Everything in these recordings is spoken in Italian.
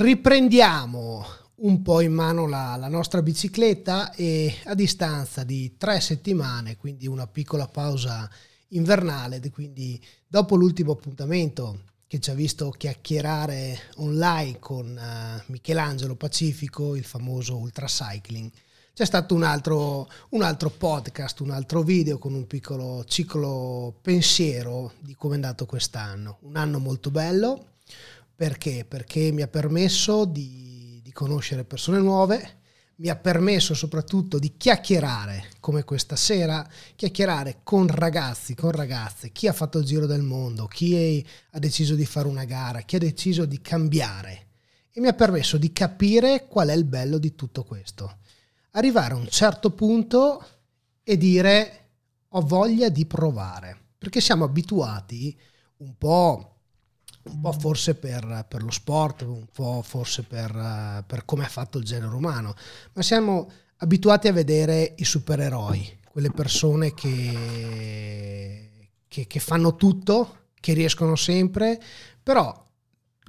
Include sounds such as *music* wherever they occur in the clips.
riprendiamo un po' in mano la, la, nostra bicicletta e a distanza di tre settimane, quindi una piccola pausa invernale, quindi dopo l'ultimo appuntamento che ci ha visto chiacchierare online con uh, Michelangelo Pacifico, il famoso Ultracycling, c'è stato un altro, un altro podcast, un altro video con un piccolo ciclo pensiero di come è andato quest'anno. Un anno molto bello, perché? Perché mi ha permesso di, di conoscere persone nuove, mi ha permesso soprattutto di chiacchierare come questa sera, chiacchierare con ragazzi, con ragazze, chi ha fatto il giro del mondo, chi ha deciso di fare una gara, chi ha deciso di cambiare e mi ha permesso di capire qual è il bello di tutto questo. Arrivare a un certo punto e dire ho voglia di provare, perché siamo abituati un po' un po' forse per, per, lo sport, un po' forse per, per come è fatto il genere umano, ma siamo abituati a vedere i supereroi, quelle persone che, che, che fanno tutto, che riescono sempre, però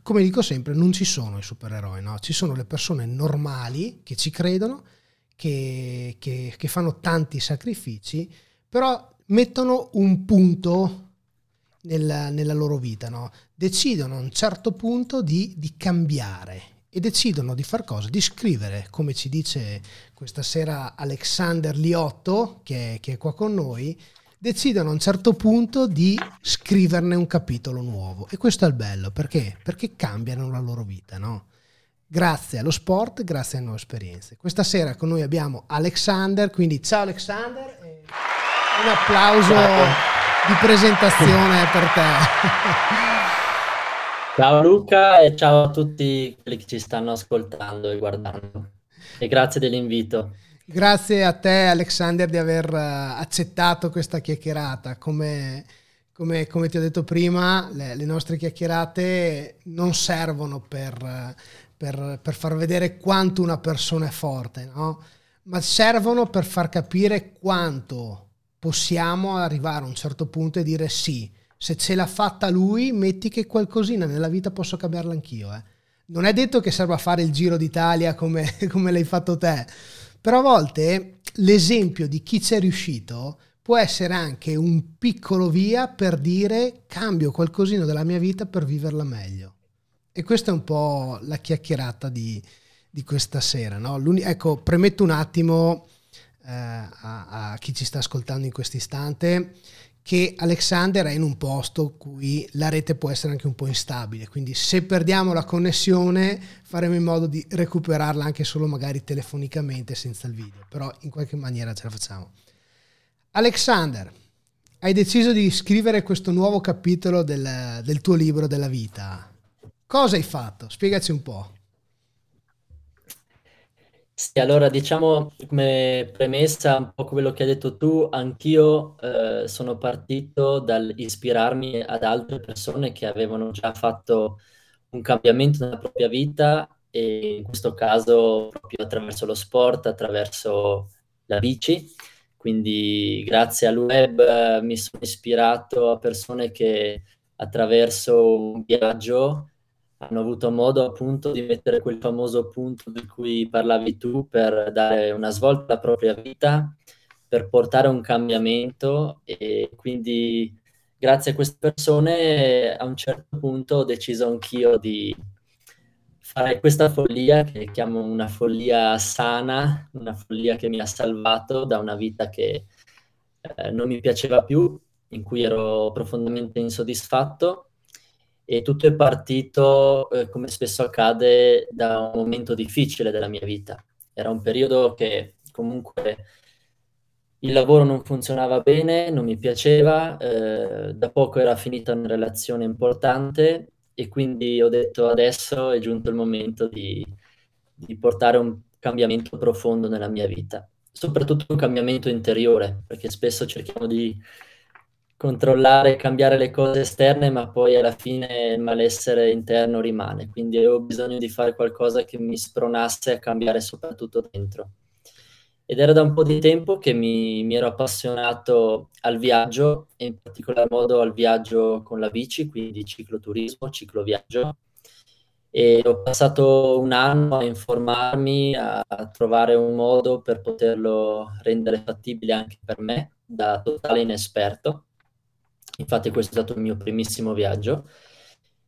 come dico sempre, non ci sono i supereroi, no? ci sono le persone normali che ci credono, che, che, che fanno tanti sacrifici, però mettono un punto nella, nella loro vita, no? decidono a un certo punto di, di cambiare e decidono di far cosa? Di scrivere, come ci dice questa sera Alexander Liotto, che che è qua con noi, decidono a un certo punto di scriverne un capitolo nuovo. E questo è il bello, perché? Perché cambiano la loro vita, no? Grazie allo sport, grazie alle nuove esperienze. Questa sera con noi abbiamo Alexander, quindi ciao Alexander, un applauso. Ciao di presentazione *laughs* per te. Ciao Luca e ciao a tutti quelli che ci stanno ascoltando e guardando. E grazie dell'invito. Grazie a te Alexander di aver eh, accettato questa chiacchierata. Come, come, come ti ho detto prima, le, le, nostre chiacchierate non servono per, per, per, far vedere quanto una persona è forte, no? ma servono per far capire quanto possiamo arrivare a un certo punto e dire sì, se ce l'ha fatta lui, metti che qualcosina nella vita posso cambiarla anch'io. Eh. Non è detto che serva fare il giro d'Italia come, *laughs* come l'hai fatto te, però a volte l'esempio di chi ci è riuscito può essere anche un piccolo via per dire cambio qualcosina della mia vita per viverla meglio. E questa è un po' la chiacchierata di, di questa sera. No? ecco, premetto un attimo a, a, chi ci sta ascoltando in questo istante che Alexander è in un posto cui la rete può essere anche un po' instabile, quindi se perdiamo la connessione faremo in modo di recuperarla anche solo magari telefonicamente senza il video, però in qualche maniera ce la facciamo. Alexander, hai deciso di scrivere questo nuovo capitolo del, del tuo libro della vita. Cosa hai fatto? Spiegaci un po'. Sì, allora diciamo come premessa un po' quello che hai detto tu, anch'io eh, sono partito dall'ispirarmi ad altre persone che avevano già fatto un cambiamento nella propria vita e in questo caso proprio attraverso lo sport, attraverso la bici. Quindi grazie al web eh, mi sono ispirato a persone che attraverso un viaggio hanno avuto modo appunto di mettere quel famoso punto di cui parlavi tu per dare una svolta alla propria vita, per portare un cambiamento e quindi grazie a queste persone a un certo punto ho deciso anch'io di fare questa follia che chiamo una follia sana, una follia che mi ha salvato da una vita che eh, non mi piaceva più, in cui ero profondamente insoddisfatto e tutto è partito, eh, come spesso accade, da un momento difficile della mia vita. Era un periodo che comunque il lavoro non funzionava bene, non mi piaceva, eh, da poco era finita una relazione importante e quindi ho detto adesso è giunto il momento di, di portare un cambiamento profondo nella mia vita, soprattutto un cambiamento interiore, perché spesso cerchiamo di controllare e cambiare le cose esterne, ma poi alla fine il malessere interno rimane. Quindi avevo bisogno di fare qualcosa che mi spronasse a cambiare soprattutto dentro. Ed era da un po' di tempo che mi, mi ero appassionato al viaggio, e in particolar modo al viaggio con la bici, quindi cicloturismo, cicloviaggio. e ho passato un anno a informarmi, a, a trovare un modo per poterlo rendere fattibile anche per me, da totale inesperto. Infatti questo è stato il mio primissimo viaggio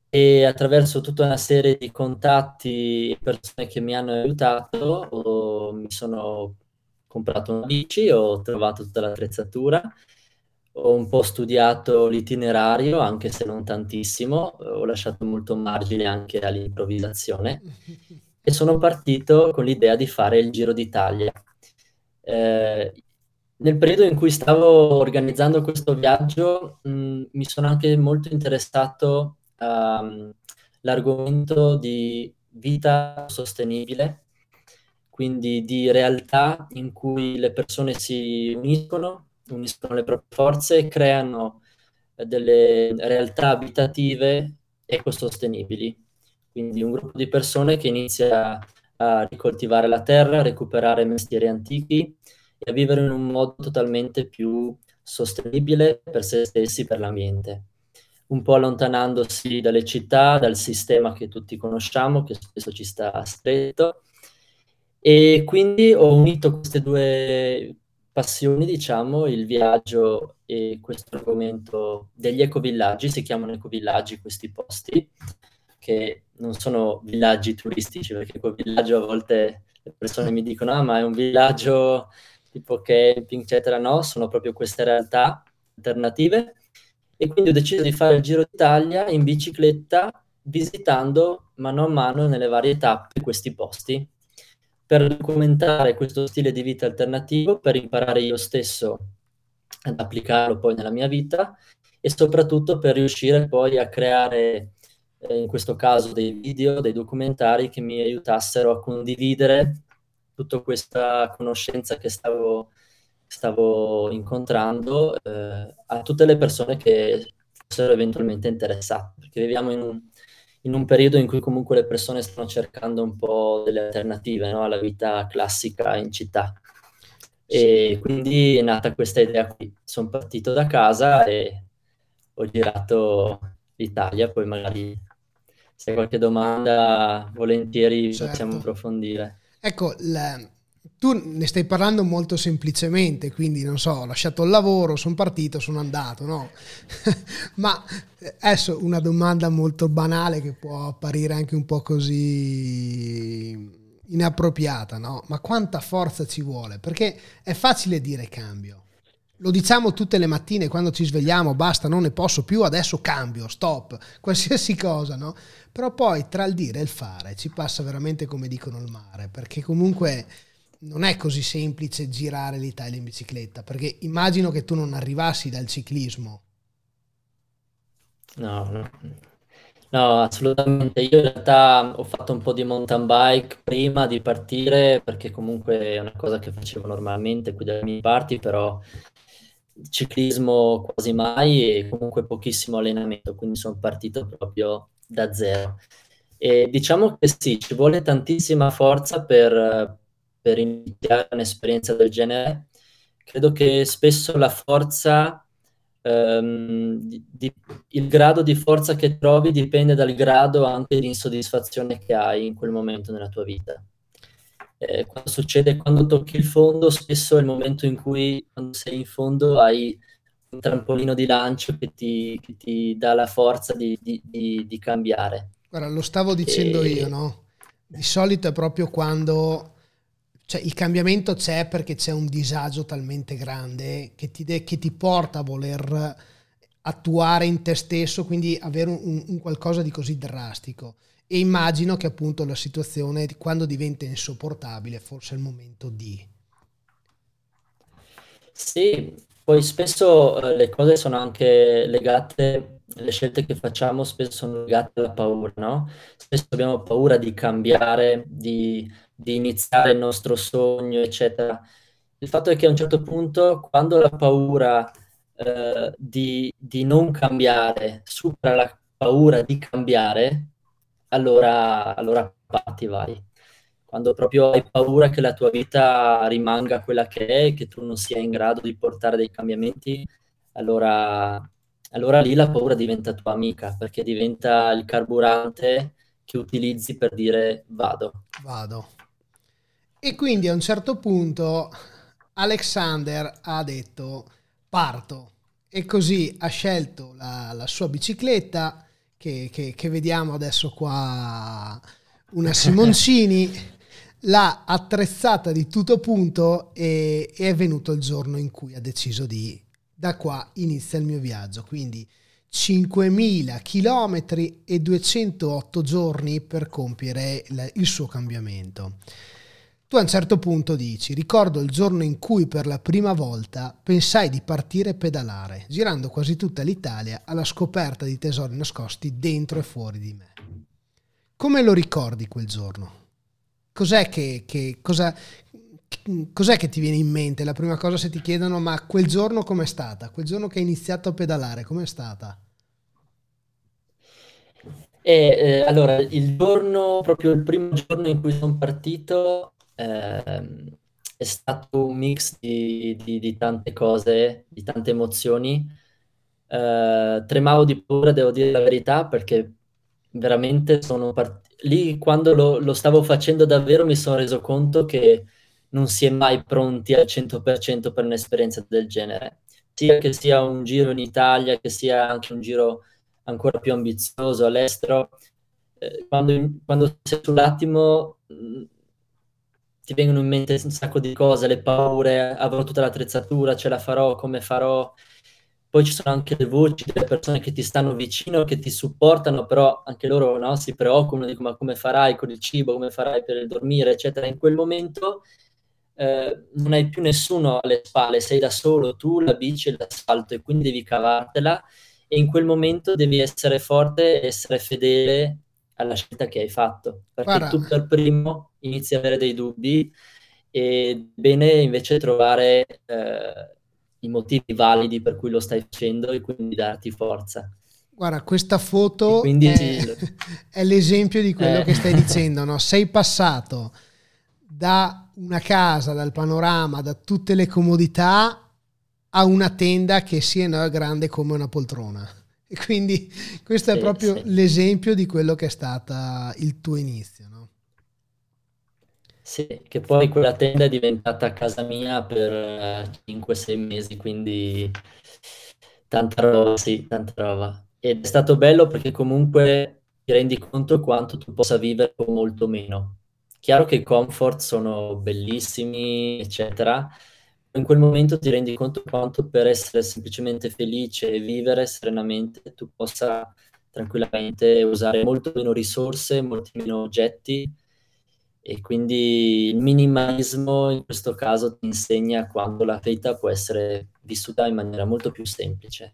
e attraverso tutta una serie di contatti e persone che mi hanno aiutato mi sono comprato una bici, ho trovato tutta l'attrezzatura ho un po' studiato l'itinerario, anche se non tantissimo, ho lasciato molto margine anche all'improvvisazione *laughs* e sono partito con l'idea di fare il Giro d'Italia. Eh, nel periodo in cui stavo organizzando questo viaggio mh, mi sono anche molto interessato all'argomento di vita sostenibile, quindi di realtà in cui le persone si uniscono uniscono le proprie forze e creano delle realtà abitative ecosostenibili. Quindi un gruppo di persone che inizia a ricoltivare la terra, recuperare mestieri antichi e a vivere in un modo totalmente più sostenibile per se stessi, per l'ambiente. Un po' allontanandosi dalle città, dal sistema che tutti conosciamo, che spesso ci sta stretto. E quindi ho unito queste due passioni, diciamo, il viaggio e questo argomento degli ecovillaggi, si chiamano ecovillaggi questi posti, che non sono villaggi turistici, perché ecovillaggio a volte le persone mi dicono, ah, ma è un villaggio tipo camping, eccetera, no, sono proprio queste realtà alternative. E quindi ho deciso di fare il Giro d'Italia in bicicletta, visitando mano a mano nelle varie tappe questi posti per documentare questo stile di vita alternativo, per imparare io stesso ad applicarlo poi nella mia vita e soprattutto per riuscire poi a creare, eh, in questo caso, dei video, dei documentari che mi aiutassero a condividere tutta questa conoscenza che stavo, stavo incontrando eh, a tutte le persone che fossero eventualmente interessate, perché viviamo in un in un periodo in cui comunque le persone stanno cercando un po' delle alternative no? alla vita classica in città. E quindi è nata questa idea qui. Sono partito da casa e ho girato l'Italia, poi magari se hai qualche domanda volentieri certo. possiamo approfondire. Ecco, la, tu ne stai parlando molto semplicemente, quindi non so, ho lasciato il lavoro, sono partito, sono andato, no? *laughs* Ma eh, adesso una domanda molto banale che può apparire anche un po' così inappropriata, no? Ma quanta forza ci vuole? Perché è facile dire cambio. Lo diciamo tutte le mattine quando ci svegliamo, basta, non ne posso più, adesso cambio, stop, qualsiasi *laughs* cosa, no? Però poi tra il dire e il fare ci passa veramente come dicono il mare, perché comunque non è così semplice girare l'Italia in bicicletta, perché immagino che tu non arrivassi dal ciclismo. No, no. No, assolutamente. Io in realtà ho fatto un po' di mountain bike prima di partire, perché comunque è una cosa che facevo normalmente qui dalle mie parti, però ciclismo quasi mai e comunque pochissimo allenamento, quindi sono partito proprio da zero. E diciamo che sì, ci vuole tantissima forza per, per iniziare un'esperienza del genere, credo che spesso la forza, ehm, di, di, il grado di forza che trovi dipende dal grado anche di insoddisfazione che hai in quel momento nella tua vita. Eh, quando succede, quando tocchi il fondo, spesso è il momento in cui, quando sei in fondo, hai un trampolino di lancio che ti, che ti dà la forza di, di, di, cambiare. Guarda, lo stavo dicendo e... io, no? Di solito è proprio quando cioè, il cambiamento c'è perché c'è un disagio talmente grande che ti, de- che ti porta a voler attuare in te stesso, quindi avere un, un, qualcosa di così drastico. E immagino che appunto la situazione, quando diventa insopportabile, forse è il momento di... Sì, poi spesso eh, le cose sono anche legate, le scelte che facciamo spesso sono legate alla paura, no? Spesso abbiamo paura di cambiare, di di iniziare il nostro sogno, eccetera. Il fatto è che a un certo punto, quando la paura eh, di, di non cambiare supera la paura di cambiare, allora, allora parti, vai. Quando proprio hai paura che la tua vita rimanga quella che è, che tu non sia in grado di portare dei cambiamenti, allora, allora lì la paura diventa tua amica, perché diventa il carburante che utilizzi per dire vado. Vado. E quindi a un certo punto Alexander ha detto parto e così ha scelto la, la sua bicicletta che, che, che, vediamo adesso qua, una *laughs* Simoncini, l'ha attrezzata di tutto punto e, è venuto il giorno in cui ha deciso di da qua inizia il mio viaggio, quindi 5.000 chilometri e 208 giorni per compiere il suo cambiamento. Tu a un certo punto dici, ricordo il giorno in cui per la prima volta pensai di partire e pedalare, girando quasi tutta l'Italia alla scoperta di tesori nascosti dentro e fuori di me. Come lo ricordi quel giorno? Cos'è che, che, cosa, cos'è che ti viene in mente? La prima cosa se ti chiedono, ma quel giorno com'è stata? Quel giorno che hai iniziato a pedalare, com'è stata? E, eh, allora, il giorno, proprio il primo giorno in cui sono partito, eh, è stato un mix di, di, di, tante cose, di tante emozioni. Eh, tremavo di paura, devo dire la verità, perché veramente sono partito. Lì, quando lo, lo stavo facendo davvero, mi sono reso conto che non si è mai pronti al 100% per un'esperienza del genere, sia che sia un giro in Italia, che sia anche un giro ancora più ambizioso all'estero. Eh, quando, quando sei sull'attimo ti vengono in mente un sacco di cose, le paure, avrò tutta l'attrezzatura, ce la farò, come farò. Poi ci sono anche le voci delle persone che ti stanno vicino, che ti supportano, però anche loro no, si preoccupano, dicono ma come farai con il cibo, come farai per dormire, eccetera. In quel momento eh, non hai più nessuno alle spalle, sei da solo, tu, la bici e l'asfalto e quindi devi cavartela e in quel momento devi essere forte e essere fedele alla scelta che hai fatto, perché Guarda. tu per primo inizi a avere dei dubbi e bene invece trovare eh, i motivi validi per cui lo stai facendo e quindi darti forza. Guarda, questa foto è, *laughs* è, l'esempio di quello eh. che stai dicendo, no? Sei passato da una casa, dal panorama, da tutte le comodità a una tenda che sia no, grande come una poltrona. E quindi questo sì, è proprio sì. l'esempio di quello che è stato il tuo inizio. No? Sì, che poi quella tenda è diventata casa mia per 5-6 eh, mesi, quindi tanta roba, sì, tanta roba. Ed è stato bello perché comunque ti rendi conto quanto tu possa vivere con molto meno Chiaro che i comfort sono bellissimi, eccetera, in quel momento ti rendi conto quanto per essere semplicemente felice e vivere serenamente tu possa tranquillamente usare molto meno risorse, molti meno oggetti e quindi il minimalismo in questo caso ti insegna quando la vita può essere vissuta in maniera molto più semplice.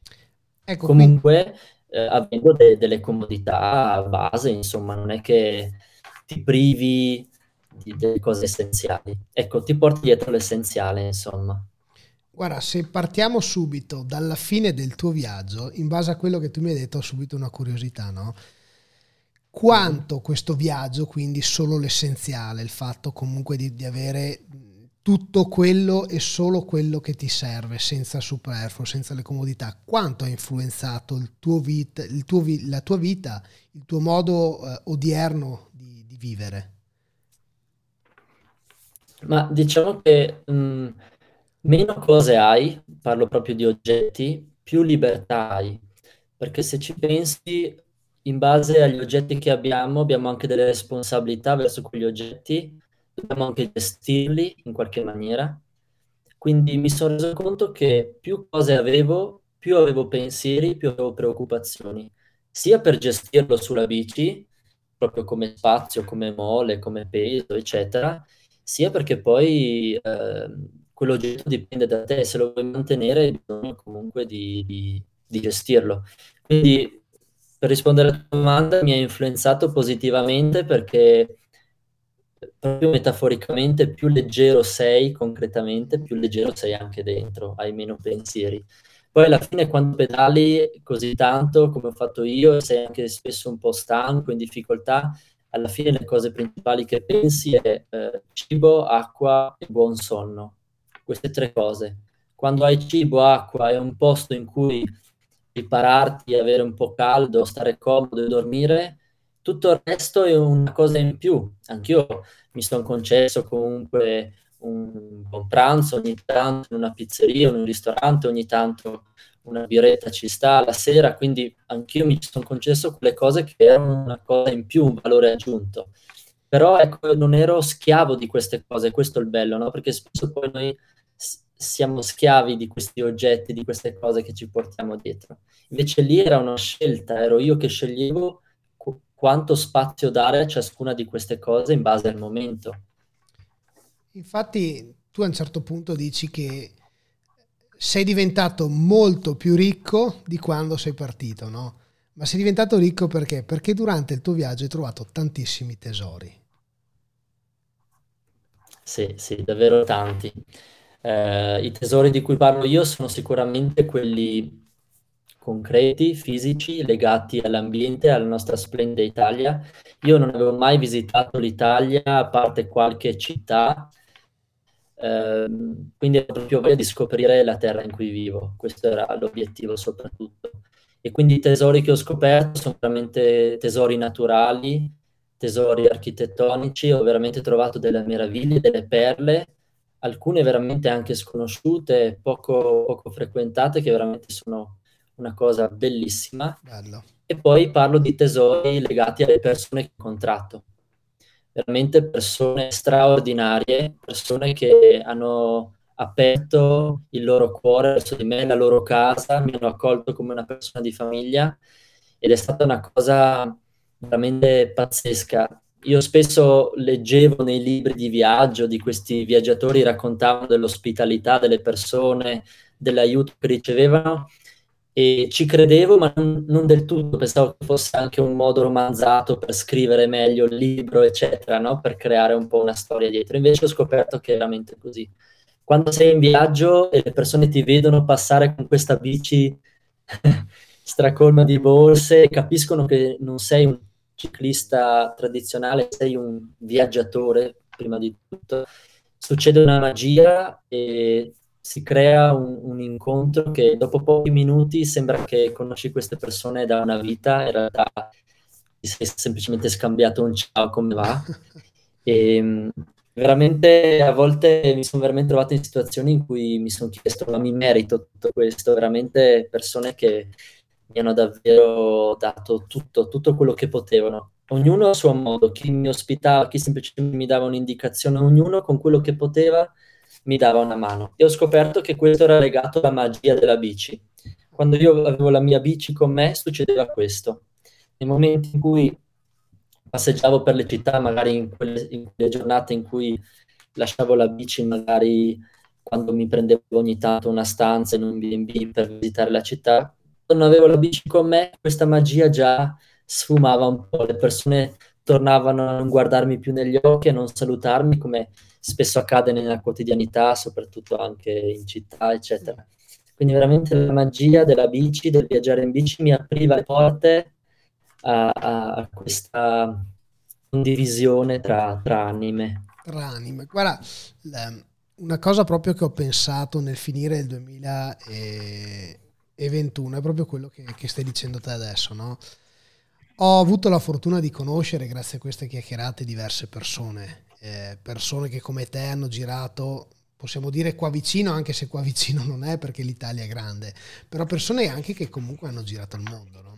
Ecco, Comunque, eh, avendo de- delle comodità base, insomma, non è che ti privi di, delle cose essenziali. Ecco, ti porti dietro l'essenziale, insomma. Guarda, se partiamo subito dalla fine del tuo viaggio, in base a quello che tu mi hai detto, ho subito una curiosità, no? Quanto questo viaggio, quindi solo l'essenziale, il fatto comunque di, di avere tutto quello e solo quello che ti serve, senza superfluo, senza le comodità, quanto ha influenzato il tuo vita, il tuo vi, la tua vita, il tuo modo eh, odierno di, di vivere? Ma diciamo che mh, meno cose hai, parlo proprio di oggetti, più libertà hai. Perché se ci pensi, in base agli oggetti che abbiamo, abbiamo anche delle responsabilità verso quegli oggetti, dobbiamo anche gestirli in qualche maniera. Quindi mi sono reso conto che più cose avevo, più avevo pensieri, più avevo preoccupazioni, sia per gestirlo sulla bici, proprio come spazio, come mole, come peso, eccetera, sia perché poi eh, quell'oggetto dipende da te, se lo vuoi mantenere hai bisogno comunque di, di, di gestirlo. Quindi per rispondere alla tua domanda mi ha influenzato positivamente perché proprio metaforicamente più leggero sei concretamente, più leggero sei anche dentro, hai meno pensieri. Poi alla fine quando pedali così tanto come ho fatto io, sei anche spesso un po' stanco, in difficoltà, alla fine le cose principali che pensi è eh, cibo, acqua e buon sonno. Queste tre cose. Quando hai cibo, acqua e un posto in cui ripararti, avere un po' caldo, stare comodo e dormire, Tutto il resto è una cosa in più. Anch'io mi sono concesso comunque un buon pranzo ogni tanto in una pizzeria, in un ristorante, ogni tanto una biretta ci sta la sera, quindi anch'io mi sono concesso quelle cose che erano una cosa in più, un valore aggiunto. Però ecco, non ero schiavo di queste cose, questo è il bello, no? Perché spesso poi noi siamo schiavi di questi oggetti, di queste cose che ci portiamo dietro. Invece lì era una scelta, ero io che sceglievo qu- quanto spazio dare a ciascuna di queste cose in base al momento. Infatti tu a un certo punto dici che sei diventato molto più ricco di quando sei partito, no? Ma sei diventato ricco perché? Perché durante il tuo viaggio hai trovato tantissimi tesori. Sì, sì, davvero tanti. Eh, I tesori di cui parlo io sono sicuramente quelli concreti, fisici, legati all'ambiente, alla nostra splendida Italia. Io non avevo mai visitato l'Italia, a parte qualche città, Ehm, quindi ho proprio voglia di scoprire la terra in cui vivo, questo era l'obiettivo soprattutto. E quindi i tesori che ho scoperto sono veramente tesori naturali, tesori architettonici, ho veramente trovato delle meraviglie, delle perle, alcune veramente anche sconosciute, poco, poco frequentate, che veramente sono una cosa bellissima. Bello. E poi parlo di tesori legati alle persone che ho incontrato veramente persone straordinarie, persone che hanno aperto il loro cuore verso di me, la loro casa, mi hanno accolto come una persona di famiglia ed è stata una cosa veramente pazzesca. Io spesso leggevo nei libri di viaggio di questi viaggiatori raccontavano dell'ospitalità delle persone, dell'aiuto che ricevevano e ci credevo, ma non, non, del tutto, pensavo che fosse anche un modo romanzato per scrivere meglio il libro, eccetera, no? per creare un po' una storia dietro. Invece ho scoperto che è veramente così. Quando sei in viaggio e le persone ti vedono passare con questa bici *laughs* stracolma di borse, capiscono che non sei un ciclista tradizionale, sei un viaggiatore prima di tutto. Succede una magia e si crea un, un, incontro che dopo pochi minuti sembra che conosci queste persone da una vita, in realtà ti sei semplicemente scambiato un ciao, come va? E *laughs* ehm, veramente a volte mi sono veramente trovato in situazioni in cui mi sono chiesto ma mi merito tutto questo, veramente persone che mi hanno davvero dato tutto, tutto quello che potevano. Ognuno a suo modo, chi mi ospitava, chi semplicemente mi dava un'indicazione, ognuno con quello che poteva mi dava una mano. E ho scoperto che questo era legato alla magia della bici. Quando io avevo la mia bici con me succedeva questo. Nei momenti in cui passeggiavo per le città, magari in quelle, in quelle giornate in cui lasciavo la bici, magari quando mi prendevo ogni tanto una stanza in un B&B per visitare la città, quando avevo la bici con me, questa magia già sfumava un po', le persone tornavano a non guardarmi più negli occhi, a non salutarmi come spesso accade nella quotidianità, soprattutto anche in città, eccetera. Quindi veramente la magia della bici, del viaggiare in bici, mi apriva le porte a, a questa condivisione tra, tra anime. Tra anime. Guarda, una cosa proprio che ho pensato nel finire il 2021 è proprio quello che, che stai dicendo te adesso, no? Ho avuto la fortuna di conoscere, grazie a queste chiacchierate, diverse persone eh, persone che come te hanno girato, possiamo dire qua vicino, anche se qua *laughs* vicino non è perché l'Italia è grande, però persone anche che comunque hanno girato il mondo. No?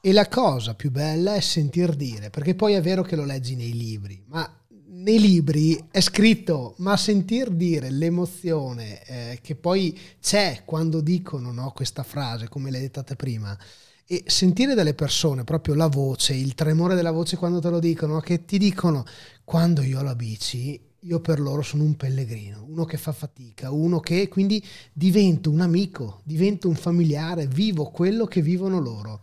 E la cosa più bella è sentir dire, perché poi è vero che lo leggi nei libri, ma nei libri è scritto, ma sentir dire l'emozione eh, che poi c'è quando dicono no, questa frase, come l'hai detta prima, e sentire dalle persone proprio la voce, il tremore della voce quando te lo dicono, che ti dicono quando io ho la bici, io per loro sono un pellegrino, uno che fa fatica, uno che quindi divento un amico, divento un familiare, vivo quello che vivono loro.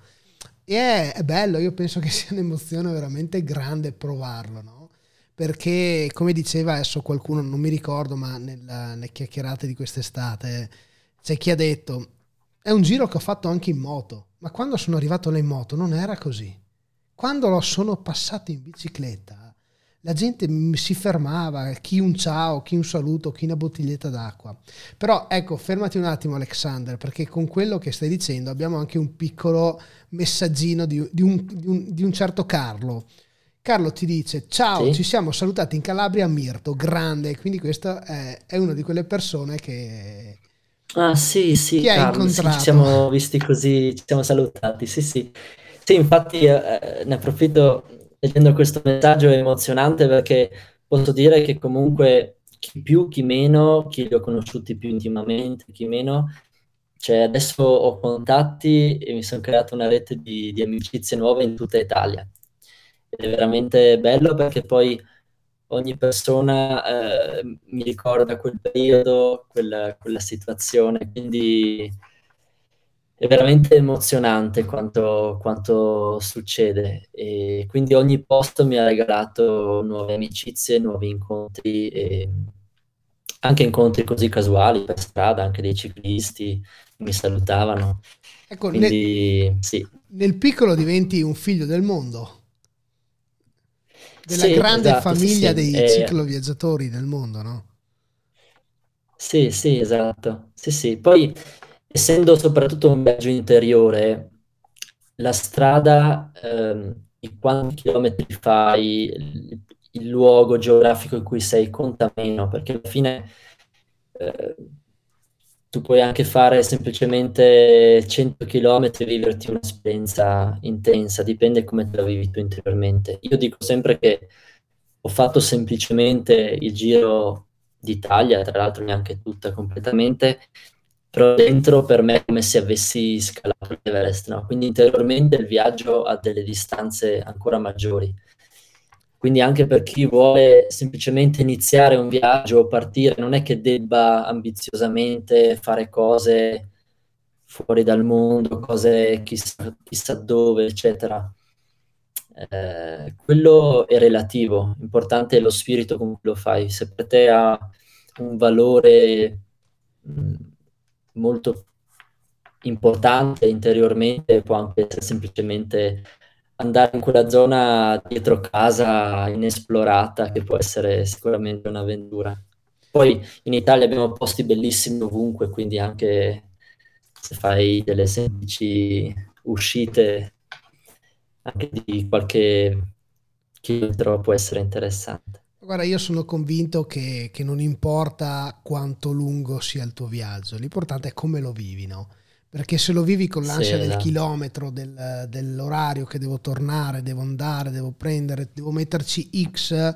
E è, è bello, io penso che sia un'emozione veramente grande provarlo, no? Perché, come diceva adesso qualcuno, non mi ricordo, ma nella, nelle chiacchierate di quest'estate, c'è chi ha detto, è un giro che ho fatto anche in moto ma quando sono arrivato là in moto non era così. Quando lo sono passato in bicicletta, la gente si fermava, chi un ciao, chi un saluto, chi una bottiglietta d'acqua. Però ecco, fermati un attimo Alexander, perché con quello che stai dicendo abbiamo anche un piccolo messaggino di, di, un, di, un, di un, certo Carlo. Carlo ti dice ciao, sì? ci siamo salutati in Calabria a Mirto, grande, quindi questa è, è una di quelle persone che... Ah sì, sì, Carlo. Sì, ci siamo visti così, ci siamo salutati, sì sì. Sì, infatti eh, ne approfitto leggendo questo messaggio è emozionante perché posso dire che comunque chi più, chi meno, chi li ho conosciuti più intimamente, chi meno, cioè adesso ho contatti e mi sono creato una rete di, di amicizie nuove in tutta Italia. È veramente bello perché poi ogni persona eh, mi ricorda quel periodo, quella, quella situazione, quindi è veramente emozionante quanto, quanto succede e quindi ogni posto mi ha regalato nuove amicizie, nuovi incontri e anche incontri così casuali per strada, anche dei ciclisti mi salutavano. Ecco, quindi, nel, sì. nel piccolo diventi un figlio del mondo, della sì, grande esatto, famiglia sì, dei eh, cicloviaggiatori del mondo, no? Sì, sì, esatto. Sì, sì. Poi essendo soprattutto un viaggio interiore, la strada, ehm, i quanti chilometri fai, il, il, luogo geografico in cui sei conta meno, perché alla fine eh, tu puoi anche fare semplicemente 100 km e viverti un'esperienza intensa, dipende come te la vivi tu interiormente. Io dico sempre che ho fatto semplicemente il giro d'Italia, tra l'altro neanche tutta completamente, però dentro per me è come se avessi scalato l'Everest, no? quindi interiormente il viaggio ha delle distanze ancora maggiori. Quindi anche per chi vuole semplicemente iniziare un viaggio o partire, non è che debba ambiziosamente fare cose fuori dal mondo, cose chissà, chissà dove, eccetera. Eh, quello è relativo, importante è lo spirito con cui lo fai. Se per te ha un valore molto importante interiormente, può anche essere semplicemente andare in quella zona dietro casa inesplorata, che può essere sicuramente un'avventura. Poi in Italia abbiamo posti bellissimi ovunque, quindi anche se fai delle semplici uscite anche di qualche chilometro può essere interessante. Guarda, io sono convinto che, che, non importa quanto lungo sia il tuo viaggio, l'importante è come lo vivi, no? Perché se lo vivi con l'ansia sì, del chilometro, del, dell'orario che devo tornare, devo andare, devo prendere, devo metterci X,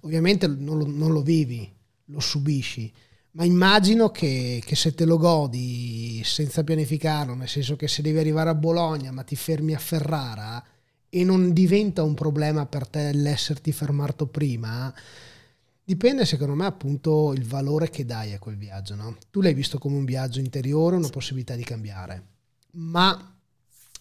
ovviamente non lo, non lo vivi, lo subisci. Ma immagino che, che, se te lo godi senza pianificarlo, nel senso che se devi arrivare a Bologna ma ti fermi a Ferrara, e non diventa un problema per te l'esserti fermato prima, dipende secondo me appunto il valore che dai a quel viaggio. No? Tu l'hai visto come un viaggio interiore, una possibilità di cambiare, ma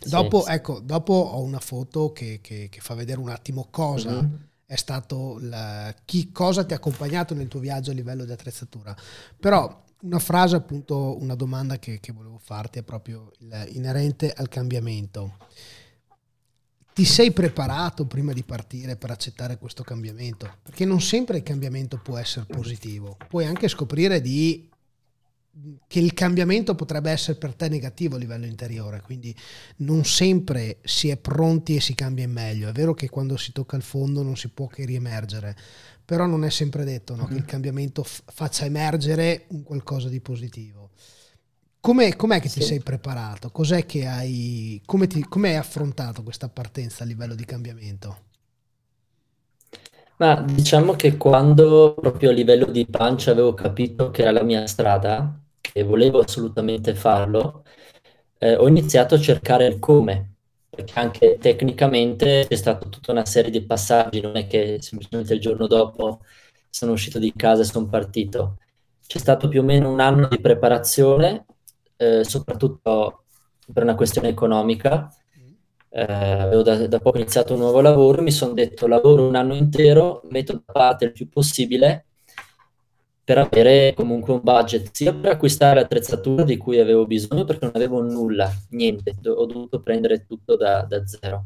dopo, sì. ecco, dopo ho una foto che, che, che, fa vedere un attimo cosa. Mm-hmm. È stato la, chi, cosa ti ha accompagnato nel tuo viaggio a livello di attrezzatura. Però una frase, appunto, una domanda che, che volevo farti è proprio inerente al cambiamento ti sei preparato prima di partire per accettare questo cambiamento? Perché non sempre il cambiamento può essere positivo, puoi anche scoprire di, che il cambiamento potrebbe essere per te negativo a livello interiore, quindi non sempre si è pronti e si cambia in meglio. È vero che quando si tocca il fondo non si può che riemergere, però non è sempre detto no, che il cambiamento f- faccia emergere un qualcosa di positivo. Com'è, com'è che ti sei preparato? Cos'è che hai, come, ti, come hai affrontato questa partenza a livello di cambiamento? Ma diciamo che quando proprio a livello di pancia avevo capito che era la mia strada e volevo assolutamente farlo, eh, ho iniziato a cercare il come, perché anche tecnicamente c'è stata tutta una serie di passaggi, non è che semplicemente il giorno dopo sono uscito di casa e sono partito. C'è stato più o meno un anno di preparazione eh, soprattutto per una questione economica. Eh, avevo da, da, poco iniziato un nuovo lavoro, mi sono detto lavoro un anno intero, metto da parte il più possibile per avere comunque un budget sia per acquistare attrezzatura di cui avevo bisogno perché non avevo nulla, niente, ho dovuto prendere tutto da, da zero.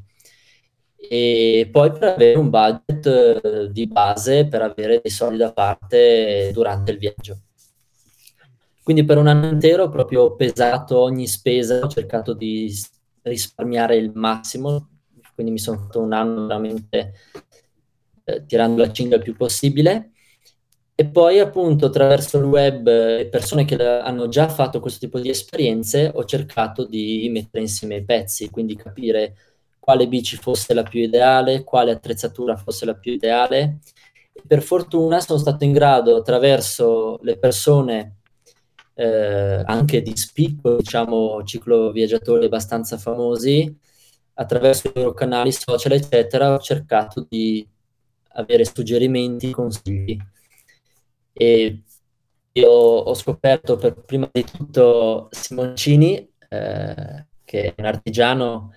e poi per avere un budget eh, di base per avere dei soldi da parte durante il viaggio. Quindi per un anno intero ho proprio pesato ogni spesa, ho cercato di risparmiare il massimo, quindi mi sono fatto un anno veramente eh, tirando la cinghia il più possibile. E poi appunto attraverso il web e persone che hanno già fatto questo tipo di esperienze ho cercato di mettere insieme i pezzi, quindi capire quale bici fosse la più ideale, quale attrezzatura fosse la più ideale. Per fortuna sono stato in grado attraverso le persone eh, anche di spicco, diciamo, cicloviaggiatori abbastanza famosi, attraverso i loro canali social, eccetera, ho cercato di avere suggerimenti, consigli. E io ho scoperto per prima di tutto Simoncini, eh, che è un artigiano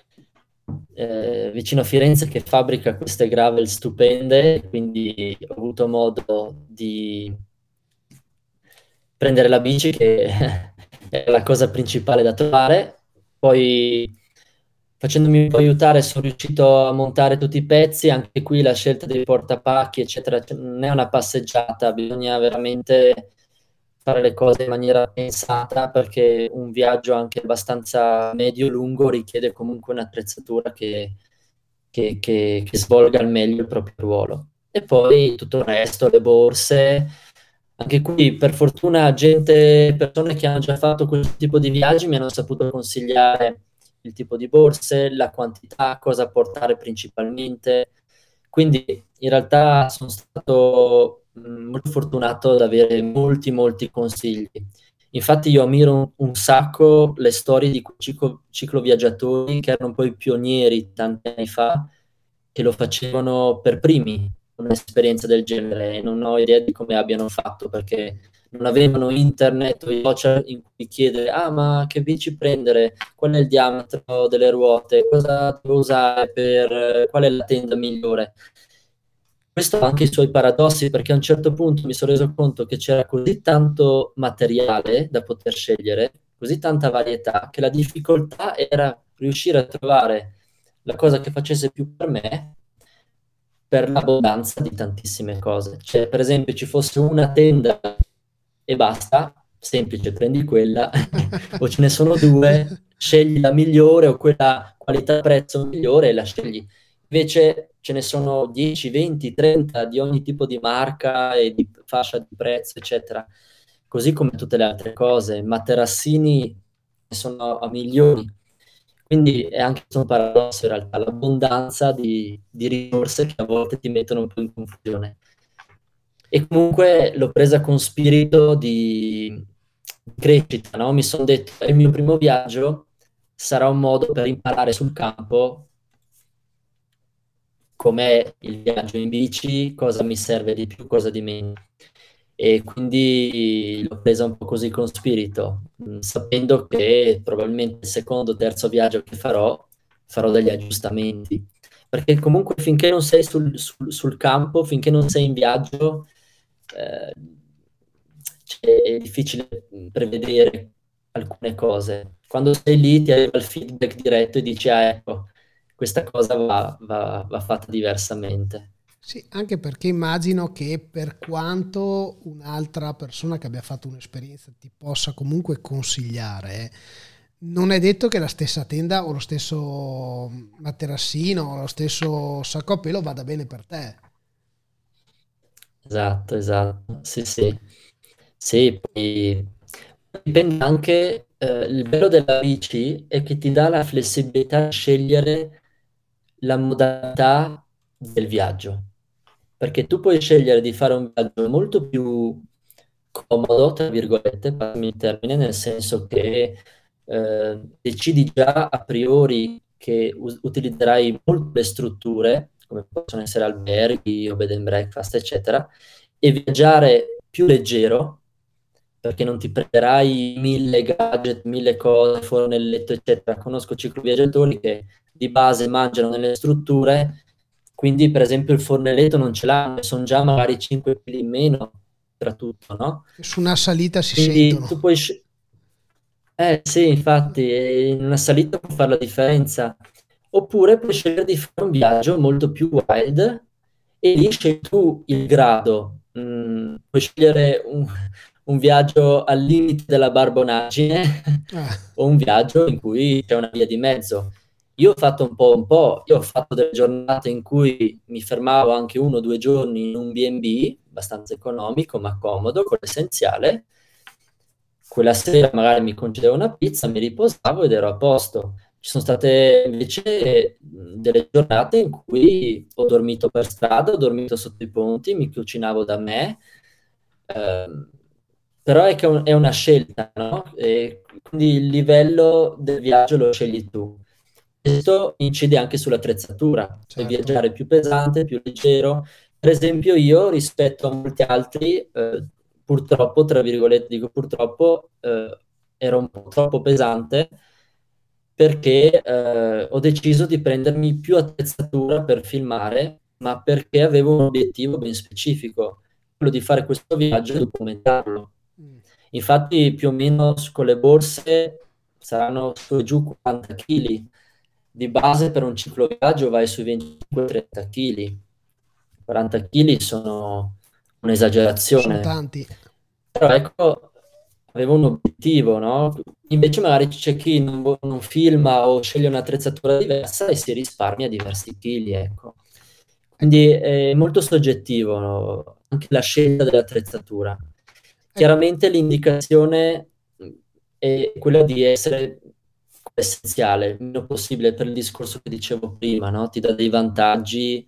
eh, vicino a Firenze che fabbrica queste gravel stupende, quindi ho avuto modo di prendere la bici che *laughs* è la cosa principale da trovare, poi facendomi un po' aiutare sono riuscito a montare tutti i pezzi, anche qui la scelta dei portapacchi eccetera cioè, non è una passeggiata, bisogna veramente fare le cose in maniera pensata perché un viaggio anche abbastanza medio-lungo richiede comunque un'attrezzatura che, che, che, che svolga al meglio il proprio ruolo. E poi tutto il resto, le borse, anche qui, per fortuna, gente, persone che hanno già fatto questo tipo di viaggi mi hanno saputo consigliare il tipo di borse, la quantità, cosa portare principalmente. Quindi in realtà sono stato mm, molto fortunato ad avere molti, molti consigli. Infatti io ammiro un, un sacco le storie di ciclo, cicloviaggiatori che erano poi pionieri tanti anni fa, che lo facevano per primi, un'esperienza del genere. Non ho idea di come abbiano fatto perché non avevano internet o i social in cui chiedere ah ma che bici prendere, qual è il diametro delle ruote, cosa devo usare per, qual è la tenda migliore. Questo ha anche i suoi paradossi perché a un certo punto mi sono reso conto che c'era così tanto materiale da poter scegliere, così tanta varietà, che la difficoltà era riuscire a trovare la cosa che facesse più per me per l'abbondanza di tantissime cose. Cioè, per esempio, ci fosse una tenda e basta, semplice, prendi quella, *laughs* o ce ne sono due, scegli la migliore o quella qualità-prezzo migliore e la scegli. Invece ce ne sono 10, 20, 30 di ogni tipo di marca e di fascia di prezzo, eccetera. Così come tutte le altre cose. Materassini sono a milioni quindi è anche un paradosso in realtà, l'abbondanza di, di risorse che a volte ti mettono un po' in confusione. E comunque l'ho presa con spirito di crescita, no? Mi sono detto, è il mio primo viaggio, sarà un modo per imparare sul campo com'è il viaggio in bici, cosa mi serve di più, cosa di meno e quindi l'ho presa un po' così con spirito, mm, sapendo che probabilmente il secondo o terzo viaggio che farò farò degli aggiustamenti, perché comunque finché non sei sul, sul, sul campo, finché non sei in viaggio, eh, è difficile prevedere alcune cose. Quando sei lì ti arriva il feedback diretto e dici, ah ecco, questa cosa va, va, va fatta diversamente. Sì, anche perché immagino che per quanto un'altra persona che abbia fatto un'esperienza ti possa comunque consigliare, non è detto che la stessa tenda o lo stesso materassino o lo stesso sacco a pelo vada bene per te. Esatto, esatto. Sì, sì. Sì, poi dipende anche, eh, il bello della bici è che ti dà la flessibilità di scegliere la modalità del viaggio perché tu puoi scegliere di fare un viaggio molto più comodo, tra virgolette, passami il termine, nel senso che eh, decidi già a priori che us- utilizzerai molto le strutture, come possono essere alberghi o bed and breakfast, eccetera, e viaggiare più leggero, perché non ti prenderai mille gadget, mille cose fuori nel letto, eccetera. Conosco cicloviaggiatori che di base mangiano nelle strutture quindi, per esempio, il fornelletto non ce l'hanno, sono già magari 5 kg in meno tra tutto, no? Su una salita si Quindi sentono. tu puoi... Eh sì, infatti, in una salita può fare la differenza. oppure puoi scegliere di fare un viaggio molto più wild e lì scegli tu il grado. Mm, puoi scegliere un, un, viaggio al limite della barbonaggine ah. o un viaggio in cui c'è una via di mezzo. Io ho fatto un po' un po', io ho fatto delle giornate in cui mi fermavo anche uno o due giorni in un B&B, abbastanza economico ma comodo, con l'essenziale. Quella sera magari mi concedevo una pizza, mi riposavo ed ero a posto. Ci sono state invece delle giornate in cui ho dormito per strada, ho dormito sotto i ponti, mi cucinavo da me, eh, però è che è una scelta, no? E quindi il livello del viaggio lo scegli tu questo incide anche sull'attrezzatura, certo. per viaggiare più pesante, più leggero. Per esempio io rispetto a molti altri, eh, purtroppo, tra virgolette dico purtroppo, eh, ero un po' troppo pesante perché eh, ho deciso di prendermi più attrezzatura per filmare, ma perché avevo un obiettivo ben specifico, quello di fare questo viaggio e documentarlo. Mm. Infatti più o meno con le borse saranno su e giù 40 kg di base per un cicloviaggio vai sui 25-30 kg. 40 kg sono un'esagerazione. Sono tanti. Però ecco, avevo un obiettivo, no? Invece magari c'è chi non, non filma o sceglie un'attrezzatura diversa e si risparmia diversi chili, ecco. Quindi è molto soggettivo no? anche la scelta dell'attrezzatura. Chiaramente l'indicazione è quella di essere essenziale, il meno possibile per il discorso che dicevo prima, no? Ti dà dei vantaggi,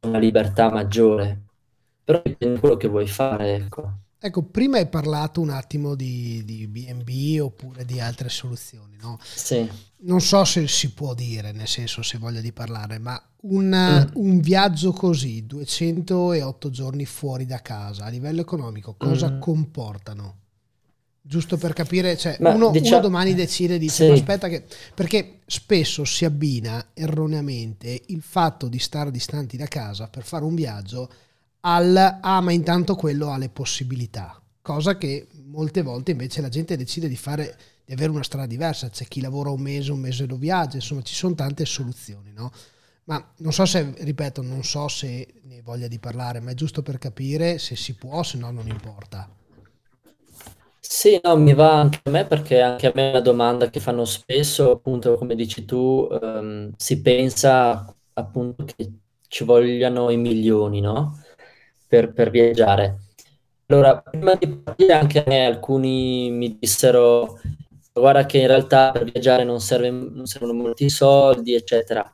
una libertà maggiore, però dipende da quello che vuoi fare, ecco. Ecco, prima hai parlato un attimo di, di B&B oppure di altre soluzioni, no? Sì. Non so se si può dire, nel senso se voglia di parlare, ma una, mm. un viaggio così, 208 giorni fuori da casa, a livello economico, cosa mm. comportano? Giusto per capire, cioè uno, diciamo, uno, domani decide di sì. aspetta che perché spesso si abbina erroneamente il fatto di stare distanti da casa per fare un viaggio al ah ma intanto quello ha le possibilità, cosa che molte volte invece la gente decide di fare di avere una strada diversa, c'è chi lavora un mese, un mese lo viaggia, insomma ci sono tante soluzioni, no? Ma non so se, ripeto, non so se ne voglia di parlare, ma è giusto per capire se si può, se no non importa. Sì, no, mi va anche a me perché anche a me è una domanda che fanno spesso, appunto, come dici tu, ehm, si pensa appunto che ci vogliano i milioni, no? Per, per viaggiare. Allora, prima di partire anche a me alcuni mi dissero, guarda che in realtà per viaggiare non, serve, non servono molti soldi, eccetera.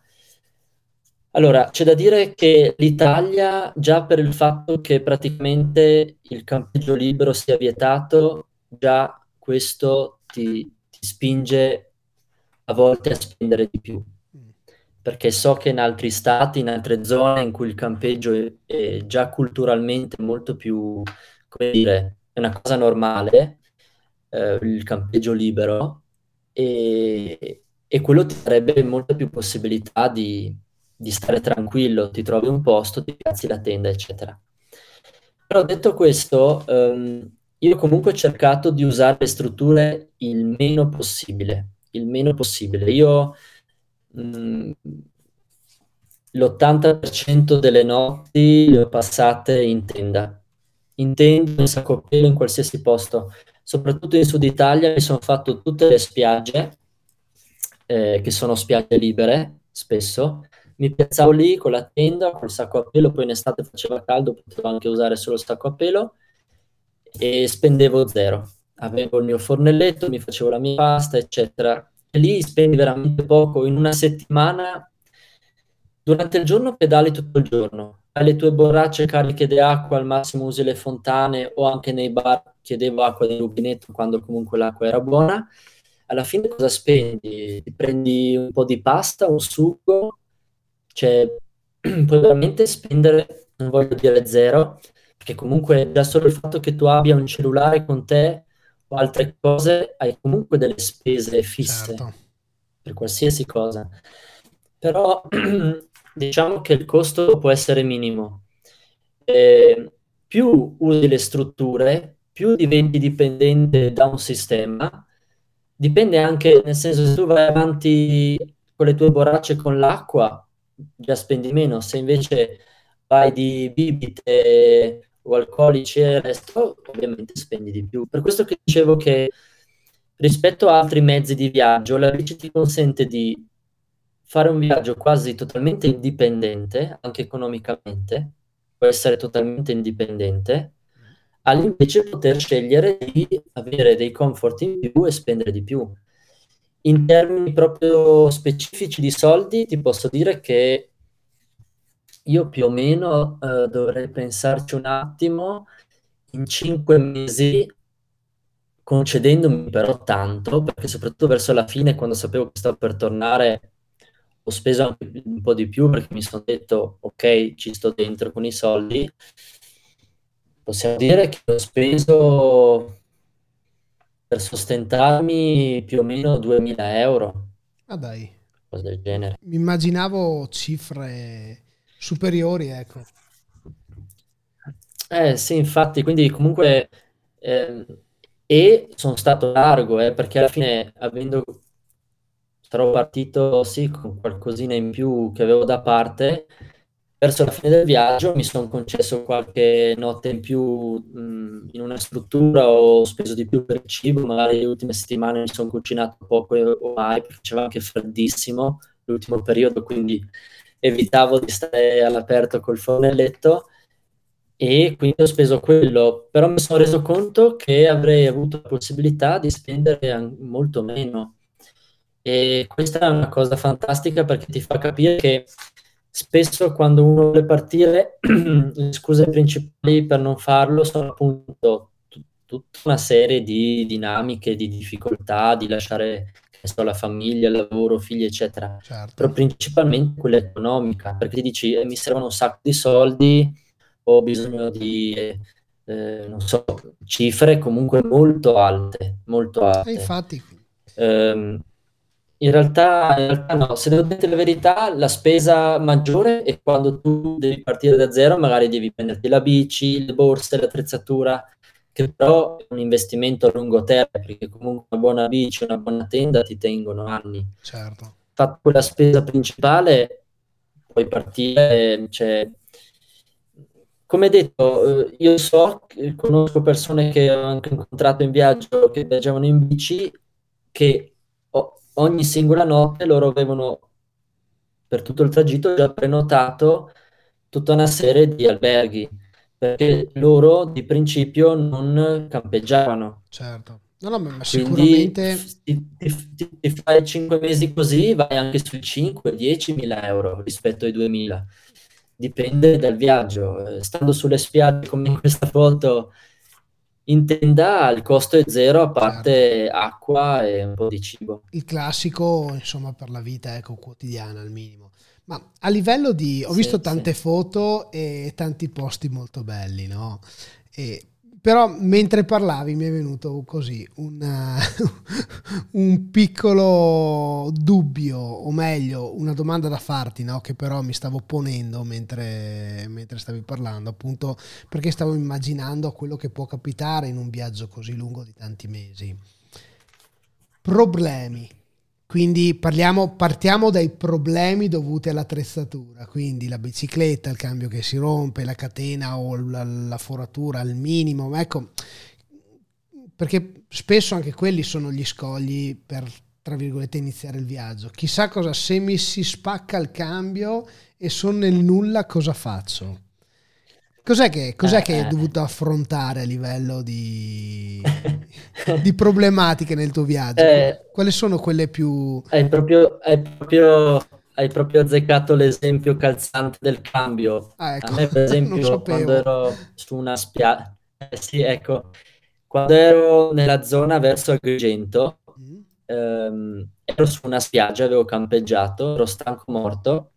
Allora, c'è da dire che l'Italia, già per il fatto che praticamente il campeggio libero sia vietato, già questo ti, ti spinge a volte a spendere di più perché so che in altri stati, in altre zone in cui il campeggio è, è, già culturalmente molto più, come dire, è una cosa normale, eh, il campeggio libero, e, e, quello ti darebbe molta più possibilità di, di, stare tranquillo, ti trovi un posto, ti piazzi la tenda, eccetera. Però detto questo, ehm, io comunque ho cercato di usare le strutture il meno possibile, il meno possibile. Io mh, mm, l'80% delle notti le ho passate in tenda, in tenda, in pelo, in qualsiasi posto. Soprattutto in Sud Italia mi sono fatto tutte le spiagge, eh, che sono spiagge libere, spesso. Mi piazzavo lì con la tenda, col sacco a pelo, poi in estate faceva caldo, potevo anche usare solo il sacco a pelo e spendevo zero. Avevo il mio fornelletto, mi facevo la mia pasta, eccetera. E lì spendi veramente poco. In una settimana, durante il giorno pedali tutto il giorno. Hai le tue borracce cariche di acqua, al massimo usi le fontane o anche nei bar chiedevo acqua di rubinetto quando comunque l'acqua era buona. Alla fine cosa spendi? Ti prendi un po' di pasta, un succo, cioè *clears throat* puoi veramente spendere, non voglio dire zero, perché comunque già solo il fatto che tu abbia un cellulare con te o altre cose, hai comunque delle spese fisse certo. per qualsiasi cosa. Però *clears throat* diciamo che il costo può essere minimo. E più usi le strutture, più diventi dipendente da un sistema. Dipende anche, nel senso, se tu vai avanti con le tue borracce con l'acqua già spendi meno, se invece vai di bibite o alcolici e il resto, ovviamente spendi di più. Per questo che dicevo che rispetto a altri mezzi di viaggio, la bici ti consente di fare un viaggio quasi totalmente indipendente, anche economicamente, può essere totalmente indipendente, all'invece poter scegliere di avere dei comfort in più e spendere di più. In termini proprio specifici di soldi, ti posso dire che io più o meno eh, dovrei pensarci un attimo, in cinque mesi, concedendomi però tanto, perché soprattutto verso la fine, quando sapevo che stavo per tornare, ho speso anche un po' di più perché mi sono detto, ok, ci sto dentro con i soldi. Possiamo dire che ho speso per sostentarmi più o meno 2000 euro. Ah dai. Cosa del genere. Mi immaginavo cifre superiori, ecco. Eh sì, infatti, quindi comunque... Eh, e sono stato largo, eh, perché alla fine, avendo... Sarò partito, sì, con qualcosina in più che avevo da parte, verso la fine del viaggio mi sono concesso qualche notte in più mh, in una struttura, ho speso di più per il cibo, magari le ultime settimane mi sono cucinato poco o mai perché c'era anche freddissimo l'ultimo periodo, quindi evitavo di stare all'aperto col fornelletto e quindi ho speso quello, però mi sono reso conto che avrei avuto la possibilità di spendere molto meno. E questa è una cosa fantastica perché ti fa capire che spesso quando uno vuole partire, *clears throat* le scuse principali per non farlo sono appunto tutta una serie di dinamiche, di difficoltà, di lasciare so, la famiglia, il lavoro, figli, eccetera. Certo. Però principalmente quella economica, perché ti dici eh, mi servono un sacco di soldi, ho bisogno di, eh, non so, cifre comunque molto alte, molto alte. E infatti... Um, in realtà, in realtà no, se devo dire la verità, la spesa maggiore è quando tu devi partire da zero, magari devi prenderti la bici, le borse, l'attrezzatura, che però è un investimento a lungo termine, perché comunque una buona bici, una buona tenda ti tengono anni. Certo. Fatta quella spesa principale, puoi partire, cioè, come detto, eh, io so, conosco persone che ho anche incontrato in viaggio, che viaggiavano in bici, che ogni singola notte loro avevano per tutto il tragitto già prenotato tutta una serie di alberghi perché loro di principio non campeggiavano. Certo. No, no, ma sicuramente... Ti, ti, ti, ti, fai 5 mesi così, vai anche sui 5-10 mila euro rispetto ai 2000. Dipende dal viaggio. Eh, stando sulle spiagge come in questa foto, in tenda il costo è zero a parte certo. acqua e un po' di cibo. Il classico, insomma, per la vita ecco, quotidiana al minimo. Ma a livello di... ho sì, visto tante sì. foto e tanti posti molto belli, no? E però mentre parlavi mi è venuto così una, *laughs* un piccolo dubbio, o meglio, una domanda da farti, no? che però mi stavo ponendo mentre, mentre stavi parlando, appunto perché stavo immaginando quello che può capitare in un viaggio così lungo di tanti mesi. Problemi quindi parliamo, partiamo dai problemi dovuti all'attrezzatura, quindi la bicicletta, il cambio che si rompe, la catena o la, la foratura al minimo. Ecco, perché spesso anche quelli sono gli scogli per, tra virgolette, iniziare il viaggio. Chissà cosa, se mi si spacca il cambio e sono nel nulla, cosa faccio? Cos'è che, cos'è eh, che hai eh. dovuto affrontare a livello di, *laughs* *laughs* di problematiche nel tuo viaggio? Eh, Quali sono quelle più... Hai proprio, hai, proprio, hai proprio azzeccato l'esempio calzante del cambio. Ah, ecco. A me, per *laughs* esempio, quando ero su una spiaggia... Eh, sì, ecco. Quando ero nella zona verso Agrigento, mm. ehm, ero su una spiaggia, avevo campeggiato, ero stanco morto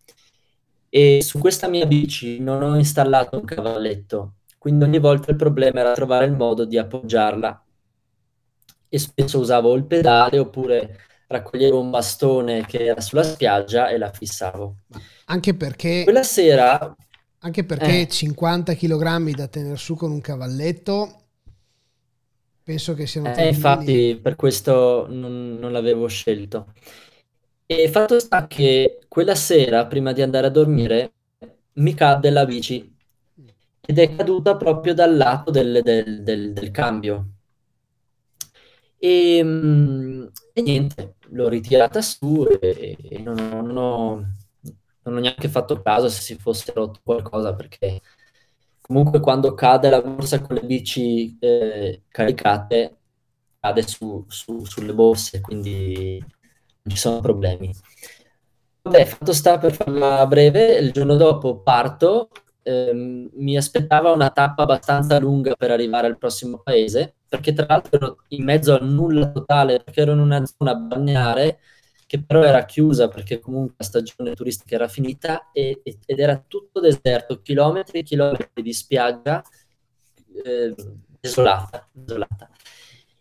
e su questa mia bici non ho installato un cavalletto, quindi ogni volta il problema era trovare il modo di appoggiarla e spesso usavo il pedale oppure raccoglievo un bastone che era sulla spiaggia e la fissavo. Anche perché quella sera anche perché eh, 50 kg da tenere su con un cavalletto penso che siano eh, infatti per questo non, non l'avevo scelto E fatto sta che quella sera, prima di andare a dormire, mi cadde la bici ed è caduta proprio dal lato del, del, del, del cambio. E, mm, e, niente, l'ho ritirata su e, e non, non, ho, non, ho, neanche fatto caso se si fosse rotto qualcosa perché comunque quando cade la borsa con le bici eh, caricate cade su, su, sulle borse, quindi non ci sono problemi. Vabbè, fatto sta per farla breve, il giorno dopo parto, ehm, mi aspettava una tappa abbastanza lunga per arrivare al prossimo paese, perché tra l'altro ero in mezzo a nulla totale, perché ero in una zona balneare che però era chiusa perché comunque la stagione turistica era finita e, ed era tutto deserto, chilometri e chilometri di spiaggia eh, desolata, desolata.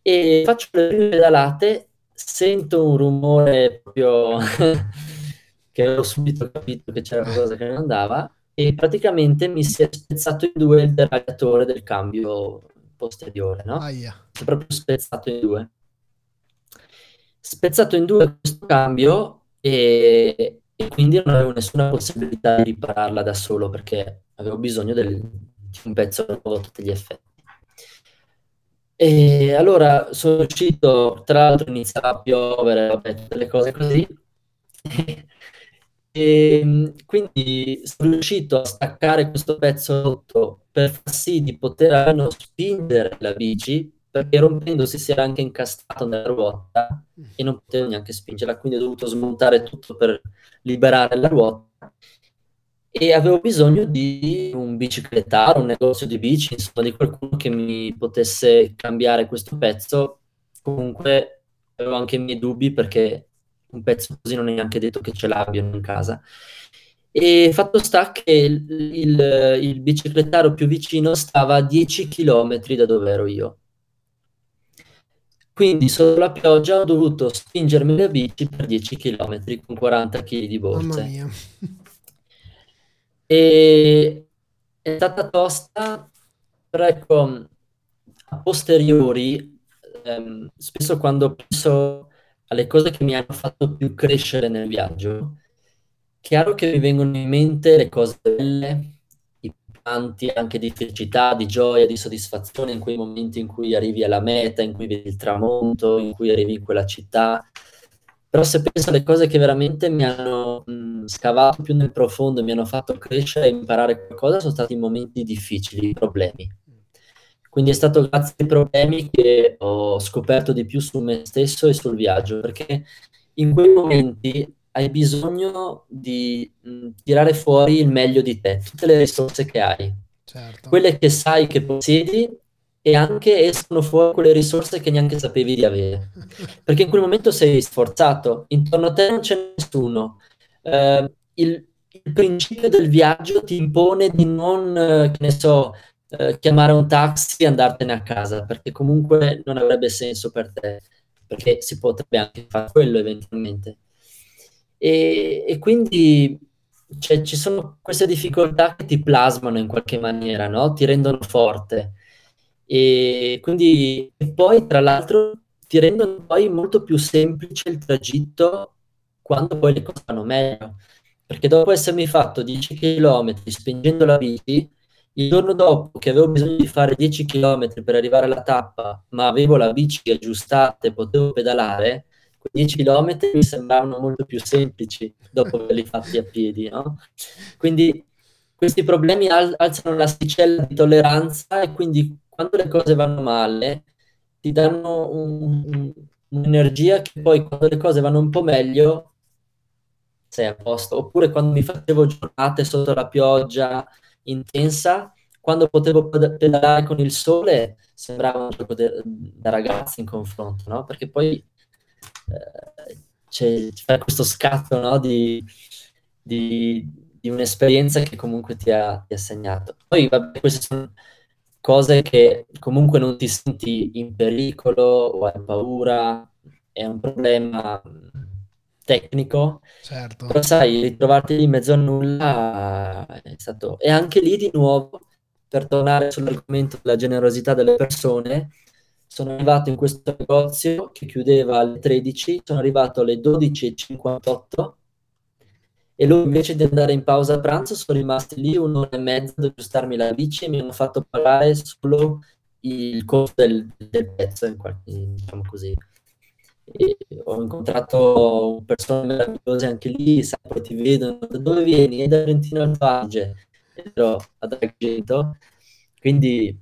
E faccio le prime pedalate sento un rumore proprio *laughs* che ho subito capito che c'era qualcosa che non andava e praticamente mi si è spezzato in due il deragliatore del cambio posteriore, no? Aia. Si è proprio spezzato in due. Spezzato in due questo cambio e, e quindi non avevo nessuna possibilità di ripararla da solo perché avevo bisogno del, di un pezzo nuovo a tutti gli effetti. E allora sono uscito, tra l'altro iniziava a piovere, vabbè, tutte le cose così. *laughs* e quindi sono riuscito a staccare questo pezzo rotto per far sì di poter almeno spingere la bici, perché rompendosi si era anche incastrato nella ruota e non potevo neanche spingerla, quindi ho dovuto smontare tutto per liberare la ruota e avevo bisogno di un biciclettaro, un negozio di bici, insomma di qualcuno che mi potesse cambiare questo pezzo. Comunque avevo anche i miei dubbi perché un pezzo così non è neanche detto che ce l'abbiano in casa. E fatto sta che il, il, il biciclettaro più vicino stava a 10 km da dove ero io. Quindi sotto la pioggia ho dovuto spingermi la bici per 10 km con 40 kg di borse. E è stata tosta, però ecco, a posteriori, ehm, spesso quando penso alle cose che mi hanno fatto più crescere nel viaggio, chiaro che mi vengono in mente le cose belle, i pianti anche di felicità, di gioia, di soddisfazione in quei momenti in cui arrivi alla meta, in cui vedi il tramonto, in cui arrivi in quella città però se penso alle cose che veramente mi hanno mh, scavato più nel profondo, mi hanno fatto crescere e imparare qualcosa, sono stati momenti difficili, problemi. Quindi è stato grazie ai problemi che ho scoperto di più su me stesso e sul viaggio, perché in quei momenti hai bisogno di mh, tirare fuori il meglio di te, tutte le risorse che hai, Certo. quelle che sai che possiedi e anche escono fuori quelle risorse che neanche sapevi di avere. *laughs* Perché in quel momento sei sforzato, intorno a te non c'è nessuno. Eh, il, il, principio del viaggio ti impone di non, eh, che ne so, eh, chiamare un taxi e andartene a casa, perché comunque non avrebbe senso per te, perché si potrebbe anche fare quello eventualmente. E, e quindi cioè, ci sono queste difficoltà che ti plasmano in qualche maniera, no? Ti rendono forte. E quindi e poi, tra l'altro, ti rendono poi molto più semplice il tragitto quando poi le cose vanno meglio. Perché dopo essermi fatto 10 km spingendo la bici, il giorno dopo che avevo bisogno di fare 10 km per arrivare alla tappa, ma avevo la bici aggiustata e potevo pedalare, quei 10 km mi sembravano molto più semplici dopo averli fatti a piedi, no? Quindi questi problemi al- alzano l'asticella di tolleranza e quindi quando le cose vanno male, ti danno un, un, un'energia che poi quando le cose vanno un po' meglio, sei a posto. Oppure quando mi facevo giornate sotto la pioggia intensa, quando potevo pedalare con il sole, sembrava un gioco de- da ragazzi in confronto, no? Perché poi eh, c'è, c'è, questo scatto no? di, di, di, un'esperienza che comunque ti ha, ti ha segnato. Poi, vabbè, queste sono cose che comunque non ti senti in pericolo o hai paura, è un problema tecnico, certo. però sai, ritrovarti in mezzo a nulla è stato... E anche lì di nuovo, per tornare sull'argomento della generosità delle persone, sono arrivato in questo negozio che chiudeva alle 13, sono arrivato alle 12.58 e loro invece di andare in pausa pranzo sono rimasti lì un'ora e mezza ad aggiustarmi la bici e mi hanno fatto pagare solo il costo del, del pezzo, diciamo così. E ho incontrato persone meravigliose anche lì, sai, poi ti vedono, da dove vieni? E da Trentino Alto Adige, ero ad Argento, quindi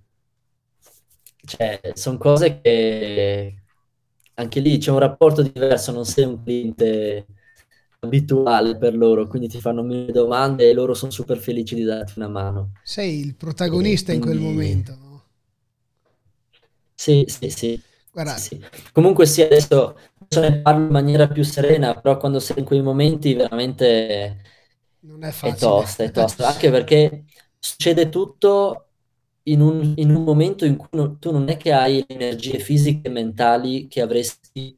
cioè, sono cose che anche lì c'è un rapporto diverso, non sei un cliente abituale per loro, quindi ti fanno mille domande e loro sono super felici di darti una mano. Sei il protagonista quindi... in quel momento, no? Sì, sì, sì. Guarda. sì. Comunque sì, adesso, adesso ne parlo in maniera più serena, però quando sei in quei momenti veramente non è, facile. è tosta, è tosta, *laughs* anche perché succede tutto in un, in un momento in cui non, tu non è che hai le energie fisiche e mentali che avresti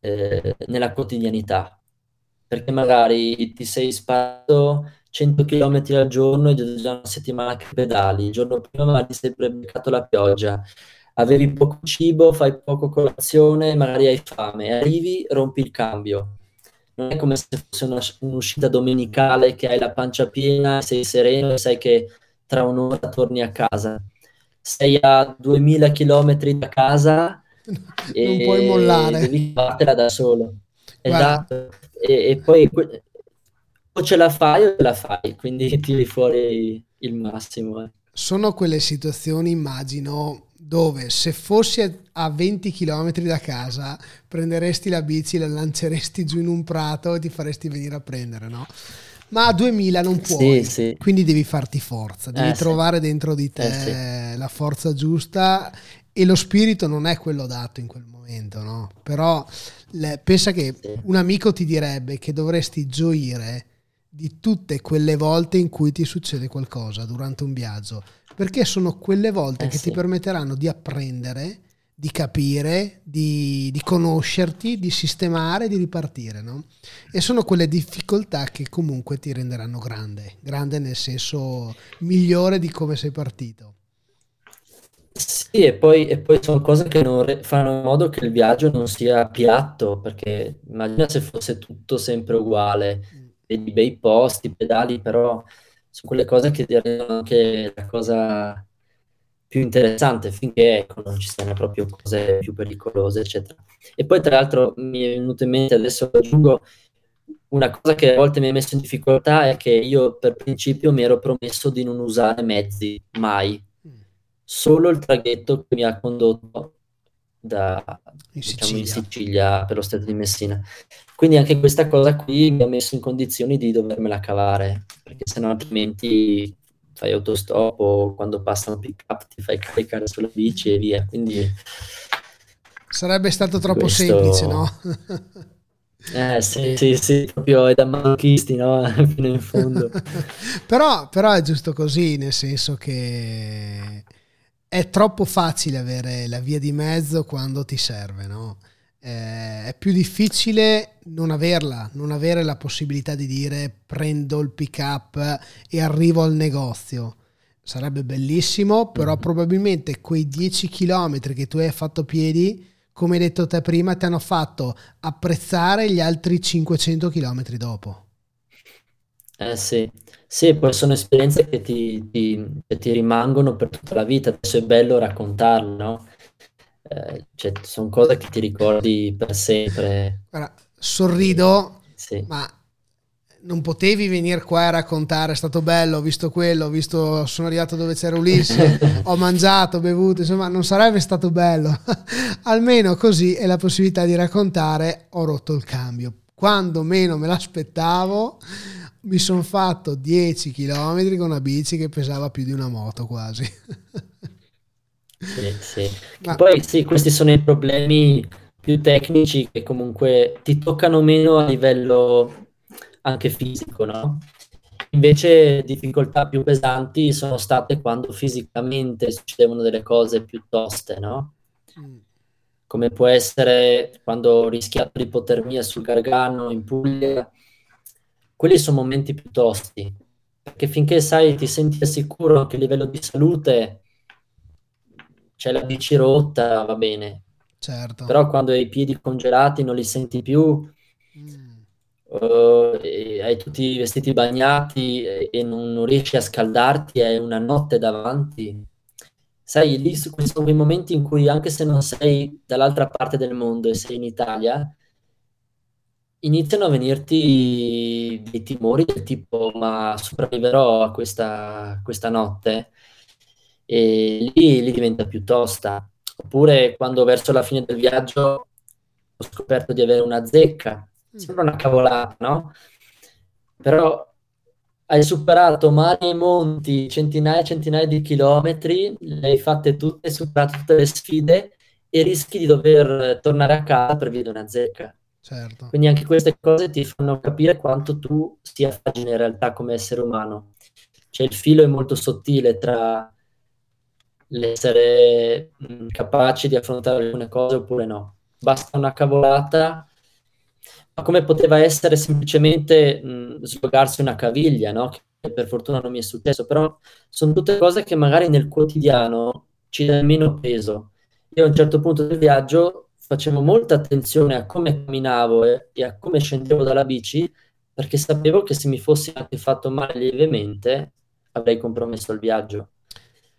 eh, nella quotidianità, perché magari ti sei sparato 100 km al giorno e già una settimana che pedali, il giorno prima magari ti sei beccato la pioggia, avevi poco cibo, fai poco colazione, magari hai fame, arrivi, rompi il cambio. Non è come se fosse una, un'uscita domenicale che hai la pancia piena, sei sereno e sai che tra un'ora torni a casa. Sei a 2000 km da casa *laughs* non puoi mollare. Devi fartela da solo. Esatto. E, e, poi o ce la fai o ce la fai, quindi *laughs* tiri fuori il massimo. Eh. Sono quelle situazioni, immagino, dove se fossi a 20 km da casa prenderesti la bici, la lanceresti giù in un prato e ti faresti venire a prendere, no? ma a 2000 non puoi, sì, sì. quindi devi farti forza, devi eh, trovare sì. dentro di te eh, la forza giusta e lo spirito non è quello dato in quel momento, no? Però le, pensa che un amico ti direbbe che dovresti gioire di tutte quelle volte in cui ti succede qualcosa durante un viaggio, perché sono quelle volte eh, che ti permetteranno di apprendere di capire, di, di, conoscerti, di sistemare, di ripartire. No? E sono quelle difficoltà che comunque ti renderanno grande, grande nel senso migliore di come sei partito. Sì, e poi, e poi sono cose che re- fanno in modo che il viaggio non sia piatto, perché immagina se fosse tutto sempre uguale, mm. Vedi bei posti, pedali, però sono quelle cose che ti rendono anche la cosa più interessante finché ecco, non ci siano proprio cose più pericolose, eccetera. E poi, tra l'altro, mi è venuto in mente adesso aggiungo una cosa che a volte mi ha messo in difficoltà è che io per principio mi ero promesso di non usare mezzi mai, solo il traghetto che mi ha condotto da, in, diciamo, Sicilia. in Sicilia per lo stato di Messina. Quindi anche questa cosa qui mi ha messo in condizioni di dovermela cavare, perché sennò altrimenti fai autostop o quando passano pick up ti fai caricare sulla bici e via. Quindi sarebbe stato troppo questo... semplice, no? *laughs* Eh sì, sì, sì, proprio è da manchisti, no? *laughs* Fino in fondo. *laughs* però, però è giusto così, nel senso che è troppo facile avere la via di mezzo quando ti serve, no? eh, è più difficile non averla, non avere la possibilità di dire prendo il pick up e arrivo al negozio. Sarebbe bellissimo, però mm. probabilmente quei 10 km che tu hai fatto piedi, come hai detto te prima, ti hanno fatto apprezzare gli altri 500 km dopo. Eh sì, sì, poi sono esperienze che ti, ti, che ti rimangono per tutta la vita, adesso è bello raccontarlo, no? Eh, cioè, sono cose che ti ricordi per sempre. Guarda, sorrido, sì. ma non potevi venire qua a raccontare, è stato bello, ho visto quello, ho visto, sono arrivato dove c'era Ulisse, *laughs* ho mangiato, ho bevuto, insomma non sarebbe stato bello. *laughs* Almeno così è la possibilità di raccontare, ho rotto il cambio. Quando meno me l'aspettavo, mi sono fatto 10 km con una bici che pesava più di una moto quasi. Sì, sì. *laughs* Ma... Poi sì, questi sono i problemi più tecnici che comunque ti toccano meno a livello anche fisico, no? Invece difficoltà più pesanti sono state quando fisicamente succedevano delle cose più toste, no? Mm. Come può essere quando ho rischiato l'ipotermia sul Gargano in Puglia. Quelli sono momenti più tosti, perché finché sai, ti senti sicuro anche a livello di salute, c'è la bici rotta, va bene. Certo. Però quando hai i piedi congelati non li senti più, mm. uh, hai tutti i vestiti bagnati e, e non, non, riesci a scaldarti, hai una notte davanti. Sai, lì sono quei momenti in cui anche se non sei dall'altra parte del mondo e sei in Italia, iniziano a venirti dei timori del tipo ma sopravviverò a questa, questa notte? E lì, lì diventa più tosta. Oppure quando verso la fine del viaggio ho scoperto di avere una zecca. Mm. Sembra una cavolata, no? Però hai superato mari e monti, centinaia e centinaia di chilometri, le hai fatte tutte, hai superato tutte le sfide e rischi di dover tornare a casa per via di una zecca. Certo. Quindi anche queste cose ti fanno capire quanto tu sia fragile in realtà come essere umano. Cioè il filo è molto sottile tra l'essere capaci di affrontare alcune cose oppure no. Basta una cavolata, ma come poteva essere semplicemente mh, slogarsi una caviglia, no? Che per fortuna non mi è successo, però sono tutte cose che magari nel quotidiano ci dà meno peso. Io a un certo punto del viaggio facevo molta attenzione a come camminavo e, e a come scendevo dalla bici, perché sapevo che se mi fossi anche fatto male lievemente avrei compromesso il viaggio.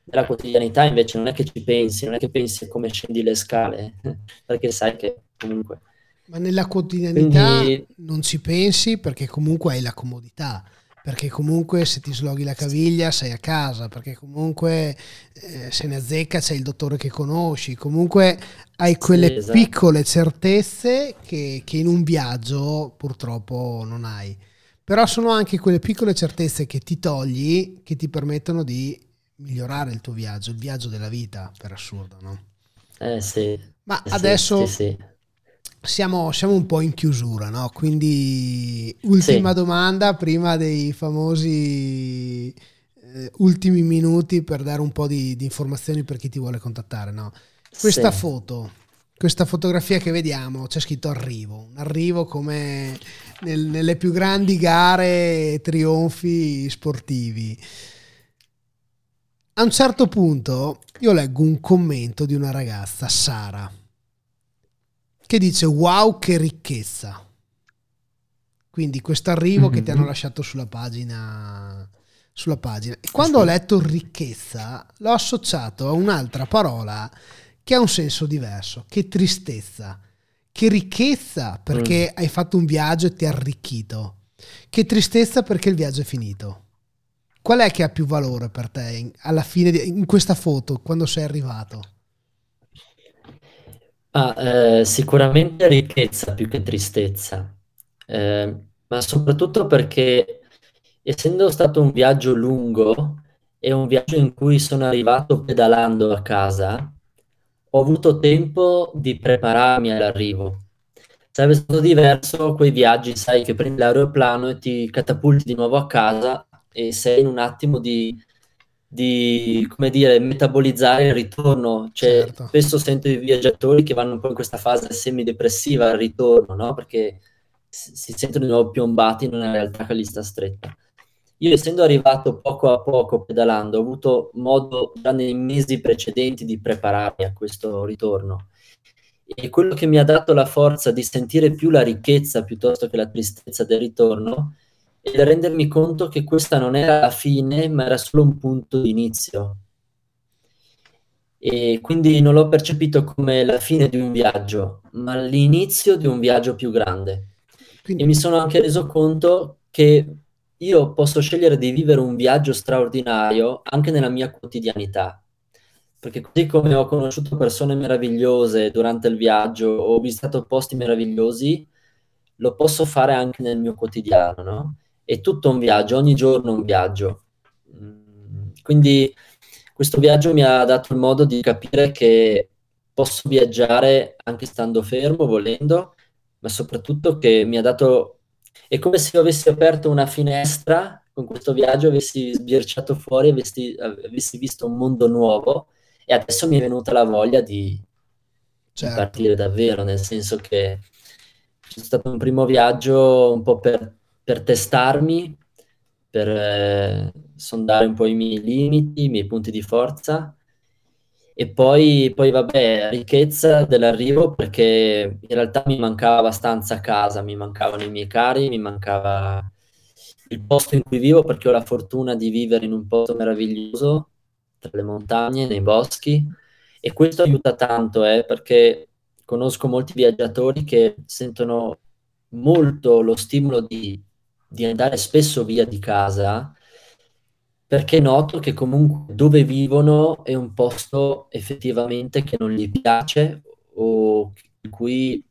Nella quotidianità invece non è che ci pensi, non è che pensi a come scendi le scale, *laughs* perché sai che comunque... Ma nella quotidianità Quindi... non ci pensi perché comunque hai la comodità, perché comunque se ti sloghi la caviglia sei a casa, perché comunque eh, se ne azzecca c'è il dottore che conosci, comunque hai quelle sì, esatto. piccole certezze che, che in un viaggio purtroppo non hai. Però sono anche quelle piccole certezze che ti togli che ti permettono di migliorare il tuo viaggio, il viaggio della vita, per assurdo, no? Eh sì. Ma eh, adesso sì, sì, siamo, siamo, un po' in chiusura, no? Quindi ultima domanda prima dei famosi eh, ultimi minuti per dare un po' di, di, informazioni per chi ti vuole contattare, no? Questa foto, questa fotografia che vediamo, c'è scritto arrivo, un arrivo come nel, nelle più grandi gare trionfi sportivi. A un certo punto io leggo un commento di una ragazza, Sara, che dice wow che ricchezza. Quindi questo arrivo mm-hmm. che ti hanno mm-hmm. lasciato sulla pagina, sulla pagina. E quando ho letto ricchezza l'ho associato a un'altra parola che ha un senso diverso, che tristezza. Che ricchezza perché mm. hai fatto un viaggio e ti ha arricchito. Che tristezza perché il viaggio è finito. Qual è che ha più valore per te alla fine di, in questa foto, quando sei arrivato? Ah, eh, sicuramente ricchezza più che tristezza, eh, ma soprattutto perché essendo stato un viaggio lungo e un viaggio in cui sono arrivato pedalando a casa, ho avuto tempo di prepararmi all'arrivo. Sarebbe stato diverso quei viaggi, sai, che prendi l'aeroplano e ti catapulti di nuovo a casa e sei in un attimo di, di come dire, metabolizzare il ritorno. Cioè, certo. Spesso sento i viaggiatori che vanno un po' in questa fase semidepressiva al ritorno, no? Perché si sentono di nuovo piombati in una realtà che gli sta stretta. Io essendo arrivato poco a poco pedalando, ho avuto modo già nei mesi precedenti di prepararmi a questo ritorno. E quello che mi ha dato la forza di sentire più la ricchezza piuttosto che la tristezza del ritorno e rendermi conto che questa non era la fine, ma era solo un punto di inizio. E quindi non l'ho percepito come la fine di un viaggio, ma l'inizio di un viaggio più grande. Quindi... E mi sono anche reso conto che io posso scegliere di vivere un viaggio straordinario anche nella mia quotidianità. Perché così come ho conosciuto persone meravigliose durante il viaggio, ho visitato posti meravigliosi, lo posso fare anche nel mio quotidiano, no? È tutto un viaggio, ogni giorno un viaggio. Mm, quindi questo viaggio mi ha dato il modo di capire che posso viaggiare anche stando fermo, volendo, ma soprattutto che mi ha dato... È come se io avessi aperto una finestra con questo viaggio, avessi sbirciato fuori, avessi, avessi visto un mondo nuovo e adesso mi è venuta la voglia di, certo. di partire davvero, nel senso che c'è stato un primo viaggio un po' per per testarmi, per eh, sondare un po' i miei limiti, i miei punti di forza. E poi, poi, vabbè, ricchezza dell'arrivo perché in realtà mi mancava abbastanza casa, mi mancavano i miei cari, mi mancava il posto in cui vivo perché ho la fortuna di vivere in un posto meraviglioso tra le montagne, nei boschi. E questo aiuta tanto eh, perché conosco molti viaggiatori che sentono molto lo stimolo di, di andare spesso via di casa perché noto che comunque dove vivono è un posto effettivamente che non gli piace o in cui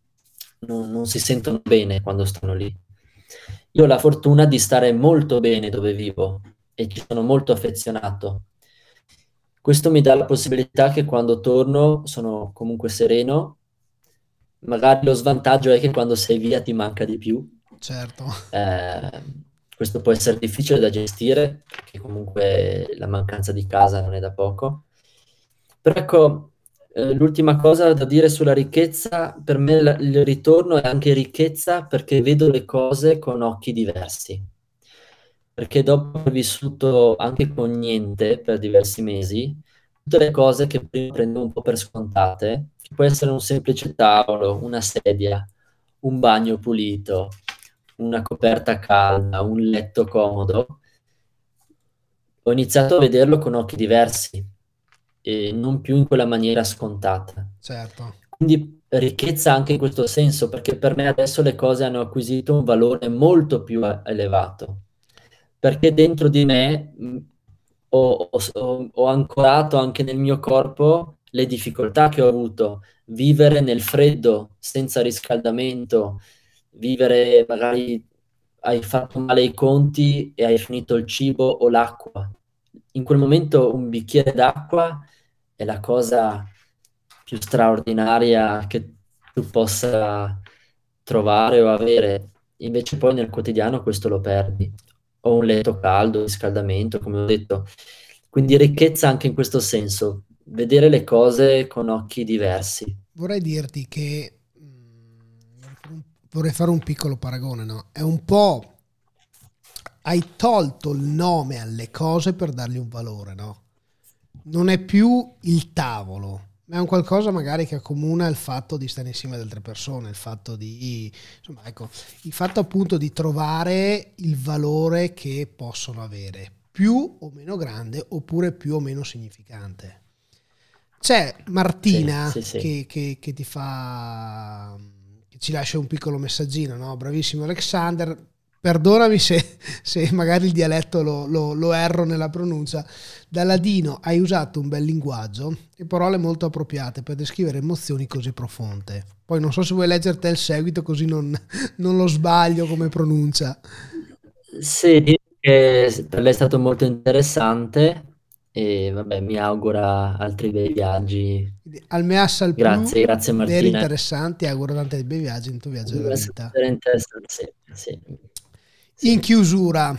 non, non si sentono bene quando stanno lì. Io ho la fortuna di stare molto bene dove vivo e ci sono molto affezionato. Questo mi dà la possibilità che quando torno sono comunque sereno. Magari lo svantaggio è che quando sei via ti manca di più. Certo. Eh, questo può essere difficile da gestire, perché comunque la mancanza di casa non è da poco. Però ecco, eh, l'ultima cosa da dire sulla ricchezza, per me la, il ritorno è anche ricchezza perché vedo le cose con occhi diversi. Perché dopo aver vissuto anche con niente per diversi mesi, tutte le cose che prima prendevo un po' per scontate, che può essere un semplice tavolo, una sedia, un bagno pulito, una coperta calda, un letto comodo, ho iniziato a vederlo con occhi diversi e non più in quella maniera scontata. Certo. Quindi ricchezza anche in questo senso, perché per me adesso le cose hanno acquisito un valore molto più elevato, perché dentro di me mh, ho, ho, ho ancorato anche nel mio corpo le difficoltà che ho avuto, vivere nel freddo senza riscaldamento, vivere magari hai fatto male i conti e hai finito il cibo o l'acqua. In quel momento un bicchiere d'acqua è la cosa più straordinaria che tu possa trovare o avere. Invece poi nel quotidiano questo lo perdi. O un letto caldo, riscaldamento, come ho detto. Quindi ricchezza anche in questo senso, vedere le cose con occhi diversi. Vorrei dirti che vorrei fare un piccolo paragone, no? È un po' hai tolto il nome alle cose per dargli un valore, no? Non è più il tavolo, ma è un qualcosa magari che accomuna il fatto di stare insieme ad altre persone, il fatto di, insomma, ecco, il fatto appunto di trovare il valore che possono avere, più o meno grande oppure più o meno significante. C'è Martina sì, sì, sì. Che, che, che ti fa ci lascia un piccolo messaggino, no? Bravissimo Alexander, perdonami se, se magari il dialetto lo, lo, lo, erro nella pronuncia, da ladino hai usato un bel linguaggio e parole molto appropriate per descrivere emozioni così profonde. Poi non so se vuoi leggerti il seguito così non, non lo sbaglio come pronuncia. Sì, eh, per lei è stato molto interessante e vabbè, mi augura altri bei viaggi. Al me assal grazie, grazie Martina. Veri interessanti, auguro tanti bei viaggi in tuo viaggio della vita. Sì, sì. In chiusura,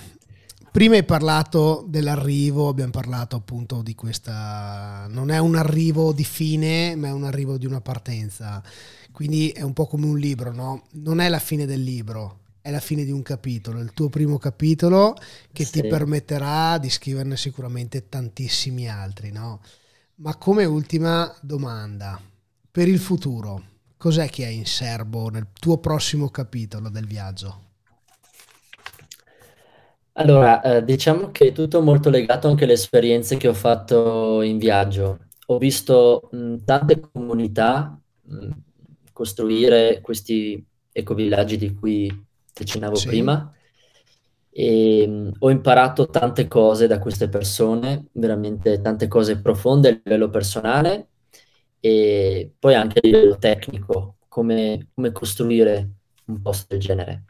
prima hai parlato dell'arrivo, abbiamo parlato appunto di questa, non è un arrivo di fine, ma è un arrivo di una partenza. Quindi è un po' come un libro, no? Non è la fine del libro, è la fine di un capitolo, il tuo primo capitolo che sì. ti permetterà di scriverne sicuramente tantissimi altri, no? Ma come ultima domanda, per il futuro, cos'è che hai in serbo nel tuo prossimo capitolo del viaggio? Allora, eh, diciamo che è tutto molto legato anche alle esperienze che ho fatto in viaggio. Ho visto mh, tante comunità mh, costruire questi ecovillaggi di cui accennavo sì. prima. E, mh, ho imparato tante cose da queste persone, veramente tante cose profonde a livello personale e poi anche a livello tecnico, come, come costruire un posto del genere.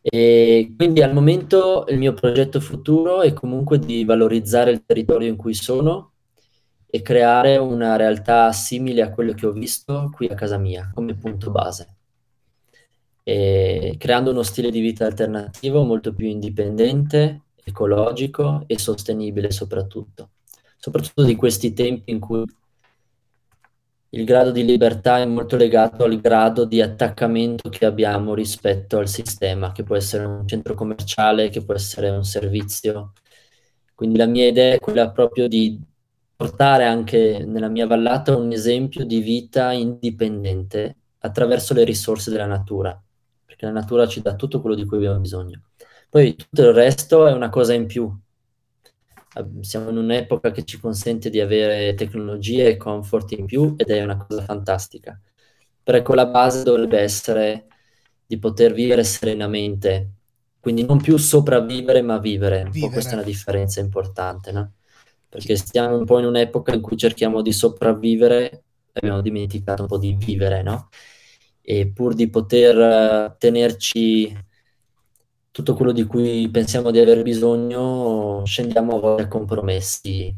E quindi al momento il mio progetto futuro è comunque di valorizzare il territorio in cui sono e creare una realtà simile a quello che ho visto qui a casa mia come punto base e creando uno stile di vita alternativo molto più indipendente, ecologico e sostenibile soprattutto. Soprattutto di questi tempi in cui il grado di libertà è molto legato al grado di attaccamento che abbiamo rispetto al sistema, che può essere un centro commerciale, che può essere un servizio. Quindi la mia idea è quella proprio di portare anche nella mia vallata un esempio di vita indipendente attraverso le risorse della natura, perché la natura ci dà tutto quello di cui abbiamo bisogno. Poi tutto il resto è una cosa in più. Siamo in un'epoca che ci consente di avere tecnologie e comfort in più ed è una cosa fantastica. Però ecco, la base dovrebbe essere di poter vivere serenamente, quindi non più sopravvivere ma vivere. vivere. questa è una differenza importante, no? Perché stiamo un po' in un'epoca in cui cerchiamo di sopravvivere e abbiamo dimenticato un po' di vivere, no? E pur di poter uh, tenerci tutto quello di cui pensiamo di aver bisogno, scendiamo a volte a compromessi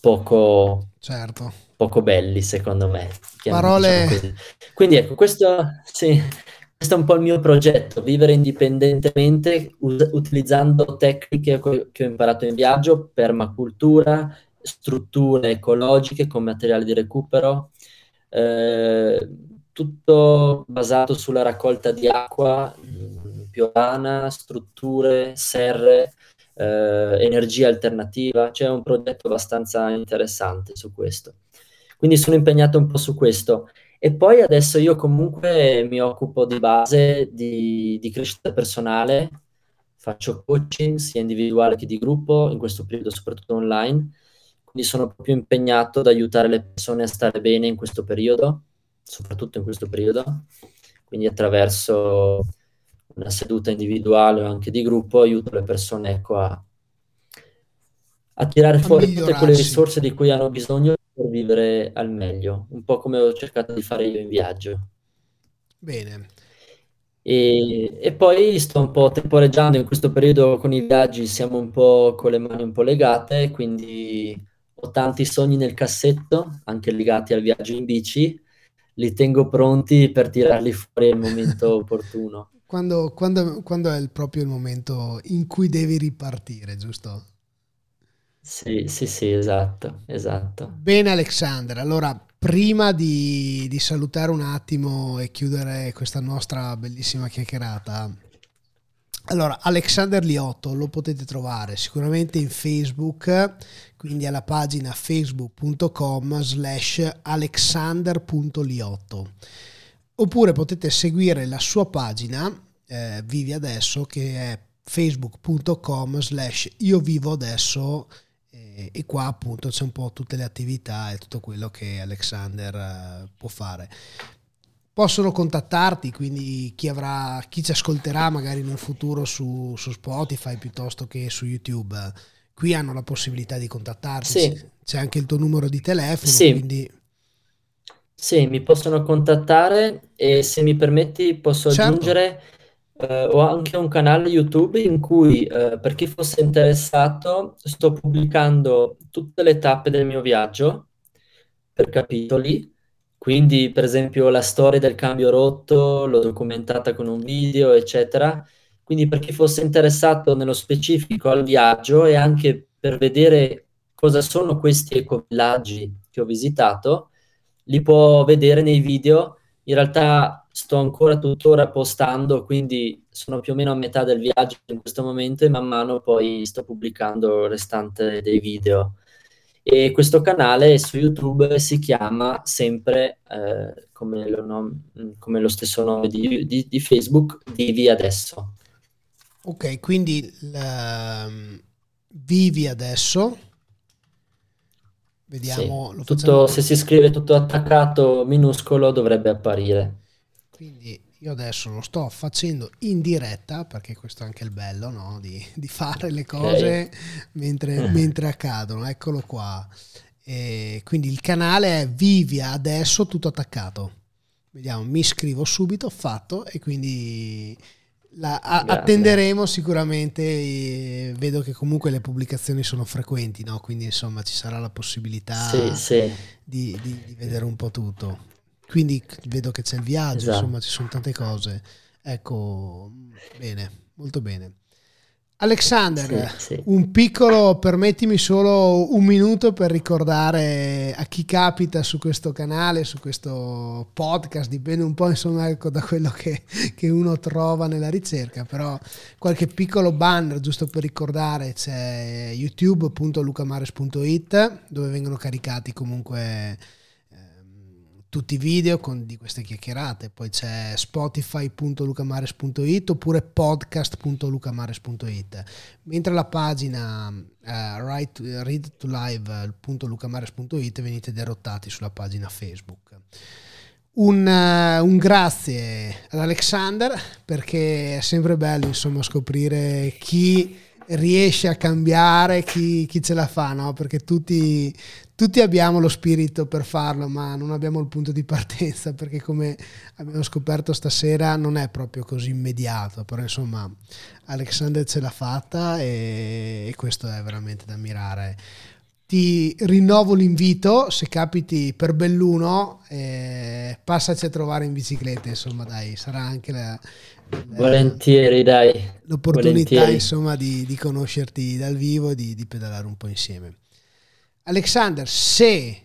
poco, certo. poco belli, secondo me. Parole... Diciamo Quindi ecco, questo, sì, questo, è un po' il mio progetto, vivere indipendentemente us- utilizzando tecniche che ho imparato in viaggio, permacultura, strutture ecologiche con materiali di recupero, eh, tutto basato sulla raccolta di acqua piovana, strutture, serre, eh, energia alternativa, c'è un progetto abbastanza interessante su questo. Quindi sono impegnato un po' su questo. E poi adesso io comunque mi occupo di base di, di crescita personale, faccio coaching sia individuale che di gruppo, in questo periodo soprattutto online, quindi sono proprio impegnato ad aiutare le persone a stare bene in questo periodo, soprattutto in questo periodo, quindi attraverso una seduta individuale o anche di gruppo, aiuto le persone ecco, a, a tirare a fuori tutte quelle risorse di cui hanno bisogno per vivere al meglio, un po' come ho cercato di fare io in viaggio. Bene. E, e, poi sto un po' temporeggiando in questo periodo con i viaggi, siamo un po' con le mani un po' legate, quindi ho tanti sogni nel cassetto, anche legati al viaggio in bici, li tengo pronti per tirarli fuori al momento *laughs* opportuno. Quando, quando, quando è il proprio il momento in cui devi ripartire, giusto? Sì, sì, sì, esatto, esatto. Bene Alexander, allora prima di, di salutare un attimo e chiudere questa nostra bellissima chiacchierata, allora, Alexander Liotto lo potete trovare sicuramente in Facebook, quindi alla pagina facebook.com slash alexander.liotto. Oppure potete seguire la sua pagina eh, Vivi Adesso che è facebook.com slash io vivo adesso eh, e qua appunto c'è un po' tutte le attività e tutto quello che Alexander eh, può fare possono contattarti, quindi chi, avrà, chi ci ascolterà magari in un futuro su, su, Spotify piuttosto che su YouTube, qui hanno la possibilità di contattarti. Sì. C'è anche il tuo numero di telefono, sì. quindi... Sì, mi possono contattare e se mi permetti posso certo. aggiungere, eh, ho anche un canale YouTube in cui eh, per chi fosse interessato sto pubblicando tutte le tappe del mio viaggio per capitoli quindi, per esempio, la storia del cambio rotto l'ho documentata con un video, eccetera. Quindi, per chi fosse interessato nello specifico al viaggio e anche per vedere cosa sono questi ecovillaggi che ho visitato, li può vedere nei video. In realtà sto ancora tuttora postando, quindi sono più o meno a metà del viaggio in questo momento e man mano poi sto pubblicando il restante dei video. E questo canale su YouTube si chiama sempre, eh, come, lo nom- come, lo stesso nome di, di, di, Facebook, Vivi Adesso. Ok, quindi la, Vivi Adesso. Vediamo. Sì, tutto, se si scrive tutto attaccato minuscolo dovrebbe apparire. Quindi io adesso lo sto facendo in diretta, perché questo è anche il bello, no? di, di, fare le cose okay. mentre, mentre, accadono. Eccolo qua. E quindi il canale è Vivia adesso tutto attaccato. Vediamo, mi iscrivo subito, fatto e quindi la, a, attenderemo sicuramente. vedo che comunque le pubblicazioni sono frequenti, no? quindi insomma ci sarà la possibilità sì, sì. Di, di, di vedere un po' tutto quindi vedo che c'è il viaggio, esatto. insomma ci sono tante cose. Ecco, bene, molto bene. Alexander, sì, sì. un piccolo, permettimi solo un minuto per ricordare a chi capita su questo canale, su questo podcast, dipende un po' insomma ecco, da quello che, che, uno trova nella ricerca, però qualche piccolo banner giusto per ricordare c'è youtube.lucamares.it dove vengono caricati comunque tutti i video con, di queste chiacchierate, poi c'è spotify.lucamares.it oppure podcast.lucamares.it, mentre la pagina right, read to live.lucamares.it venite derottati sulla pagina Facebook. Un, uh, un, grazie ad Alexander perché è sempre bello insomma scoprire chi riesce a cambiare, chi, chi ce la fa, no? perché tutti, tutti abbiamo lo spirito per farlo, ma non abbiamo il punto di partenza, perché come abbiamo scoperto stasera non è proprio così immediato, però insomma Alexander ce l'ha fatta e, e questo è veramente da ammirare. Ti rinnovo l'invito, se capiti per Belluno, eh, passaci a trovare in bicicletta, insomma dai, sarà anche la, Volentieri, dai. L'opportunità, Volentieri. insomma, di, di, conoscerti dal vivo e di, di, pedalare un po' insieme. Alexander, se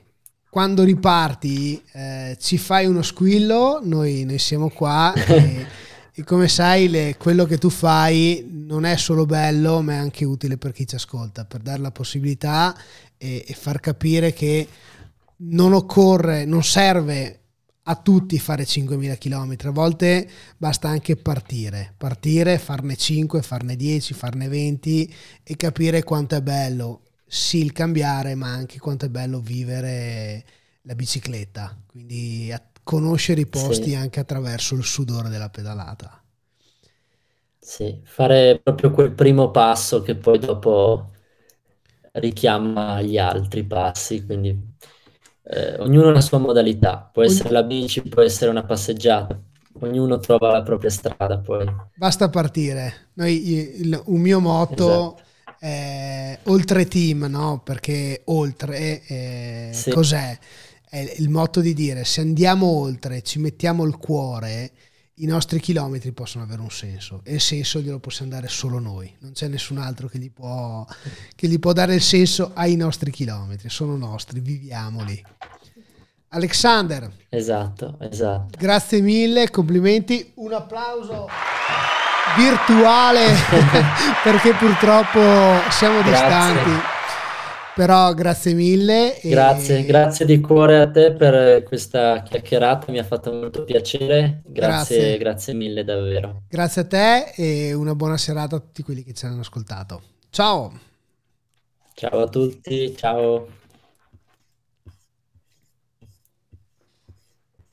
quando riparti eh, ci fai uno squillo, noi, noi siamo qua e, *laughs* e, come sai le, quello che tu fai non è solo bello, ma è anche utile per chi ci ascolta, per dare la possibilità e, e far capire che non occorre, non serve a tutti fare 5.000 km, a volte basta anche partire, partire, farne 5, farne 10, farne 20 e capire quanto è bello sì il cambiare, ma anche quanto è bello vivere la bicicletta, quindi conoscere i posti sì. anche attraverso il sudore della pedalata. Sì, fare proprio quel primo passo che poi dopo richiama gli altri passi, quindi eh, ognuno ha la sua modalità, può essere la bici, può essere una passeggiata, ognuno trova la propria strada poi. Basta partire. Noi, il, un mio motto esatto. È oltre team, no? Perché oltre eh, sì. cos'è? È il motto di dire se andiamo oltre, ci mettiamo il cuore, i nostri chilometri possono avere un senso e il senso glielo possiamo dare solo noi, non c'è nessun altro che gli può, che gli può dare il senso ai nostri chilometri, sono nostri, viviamoli. Alexander. Esatto, esatto. Grazie mille, complimenti, un applauso virtuale *laughs* perché purtroppo siamo Grazie. distanti. Però grazie mille. E... Grazie, grazie di cuore a te per questa chiacchierata, mi ha fatto molto piacere. Grazie, grazie, grazie mille davvero. Grazie a te e una buona serata a tutti quelli che ci hanno ascoltato. Ciao. Ciao a tutti, ciao.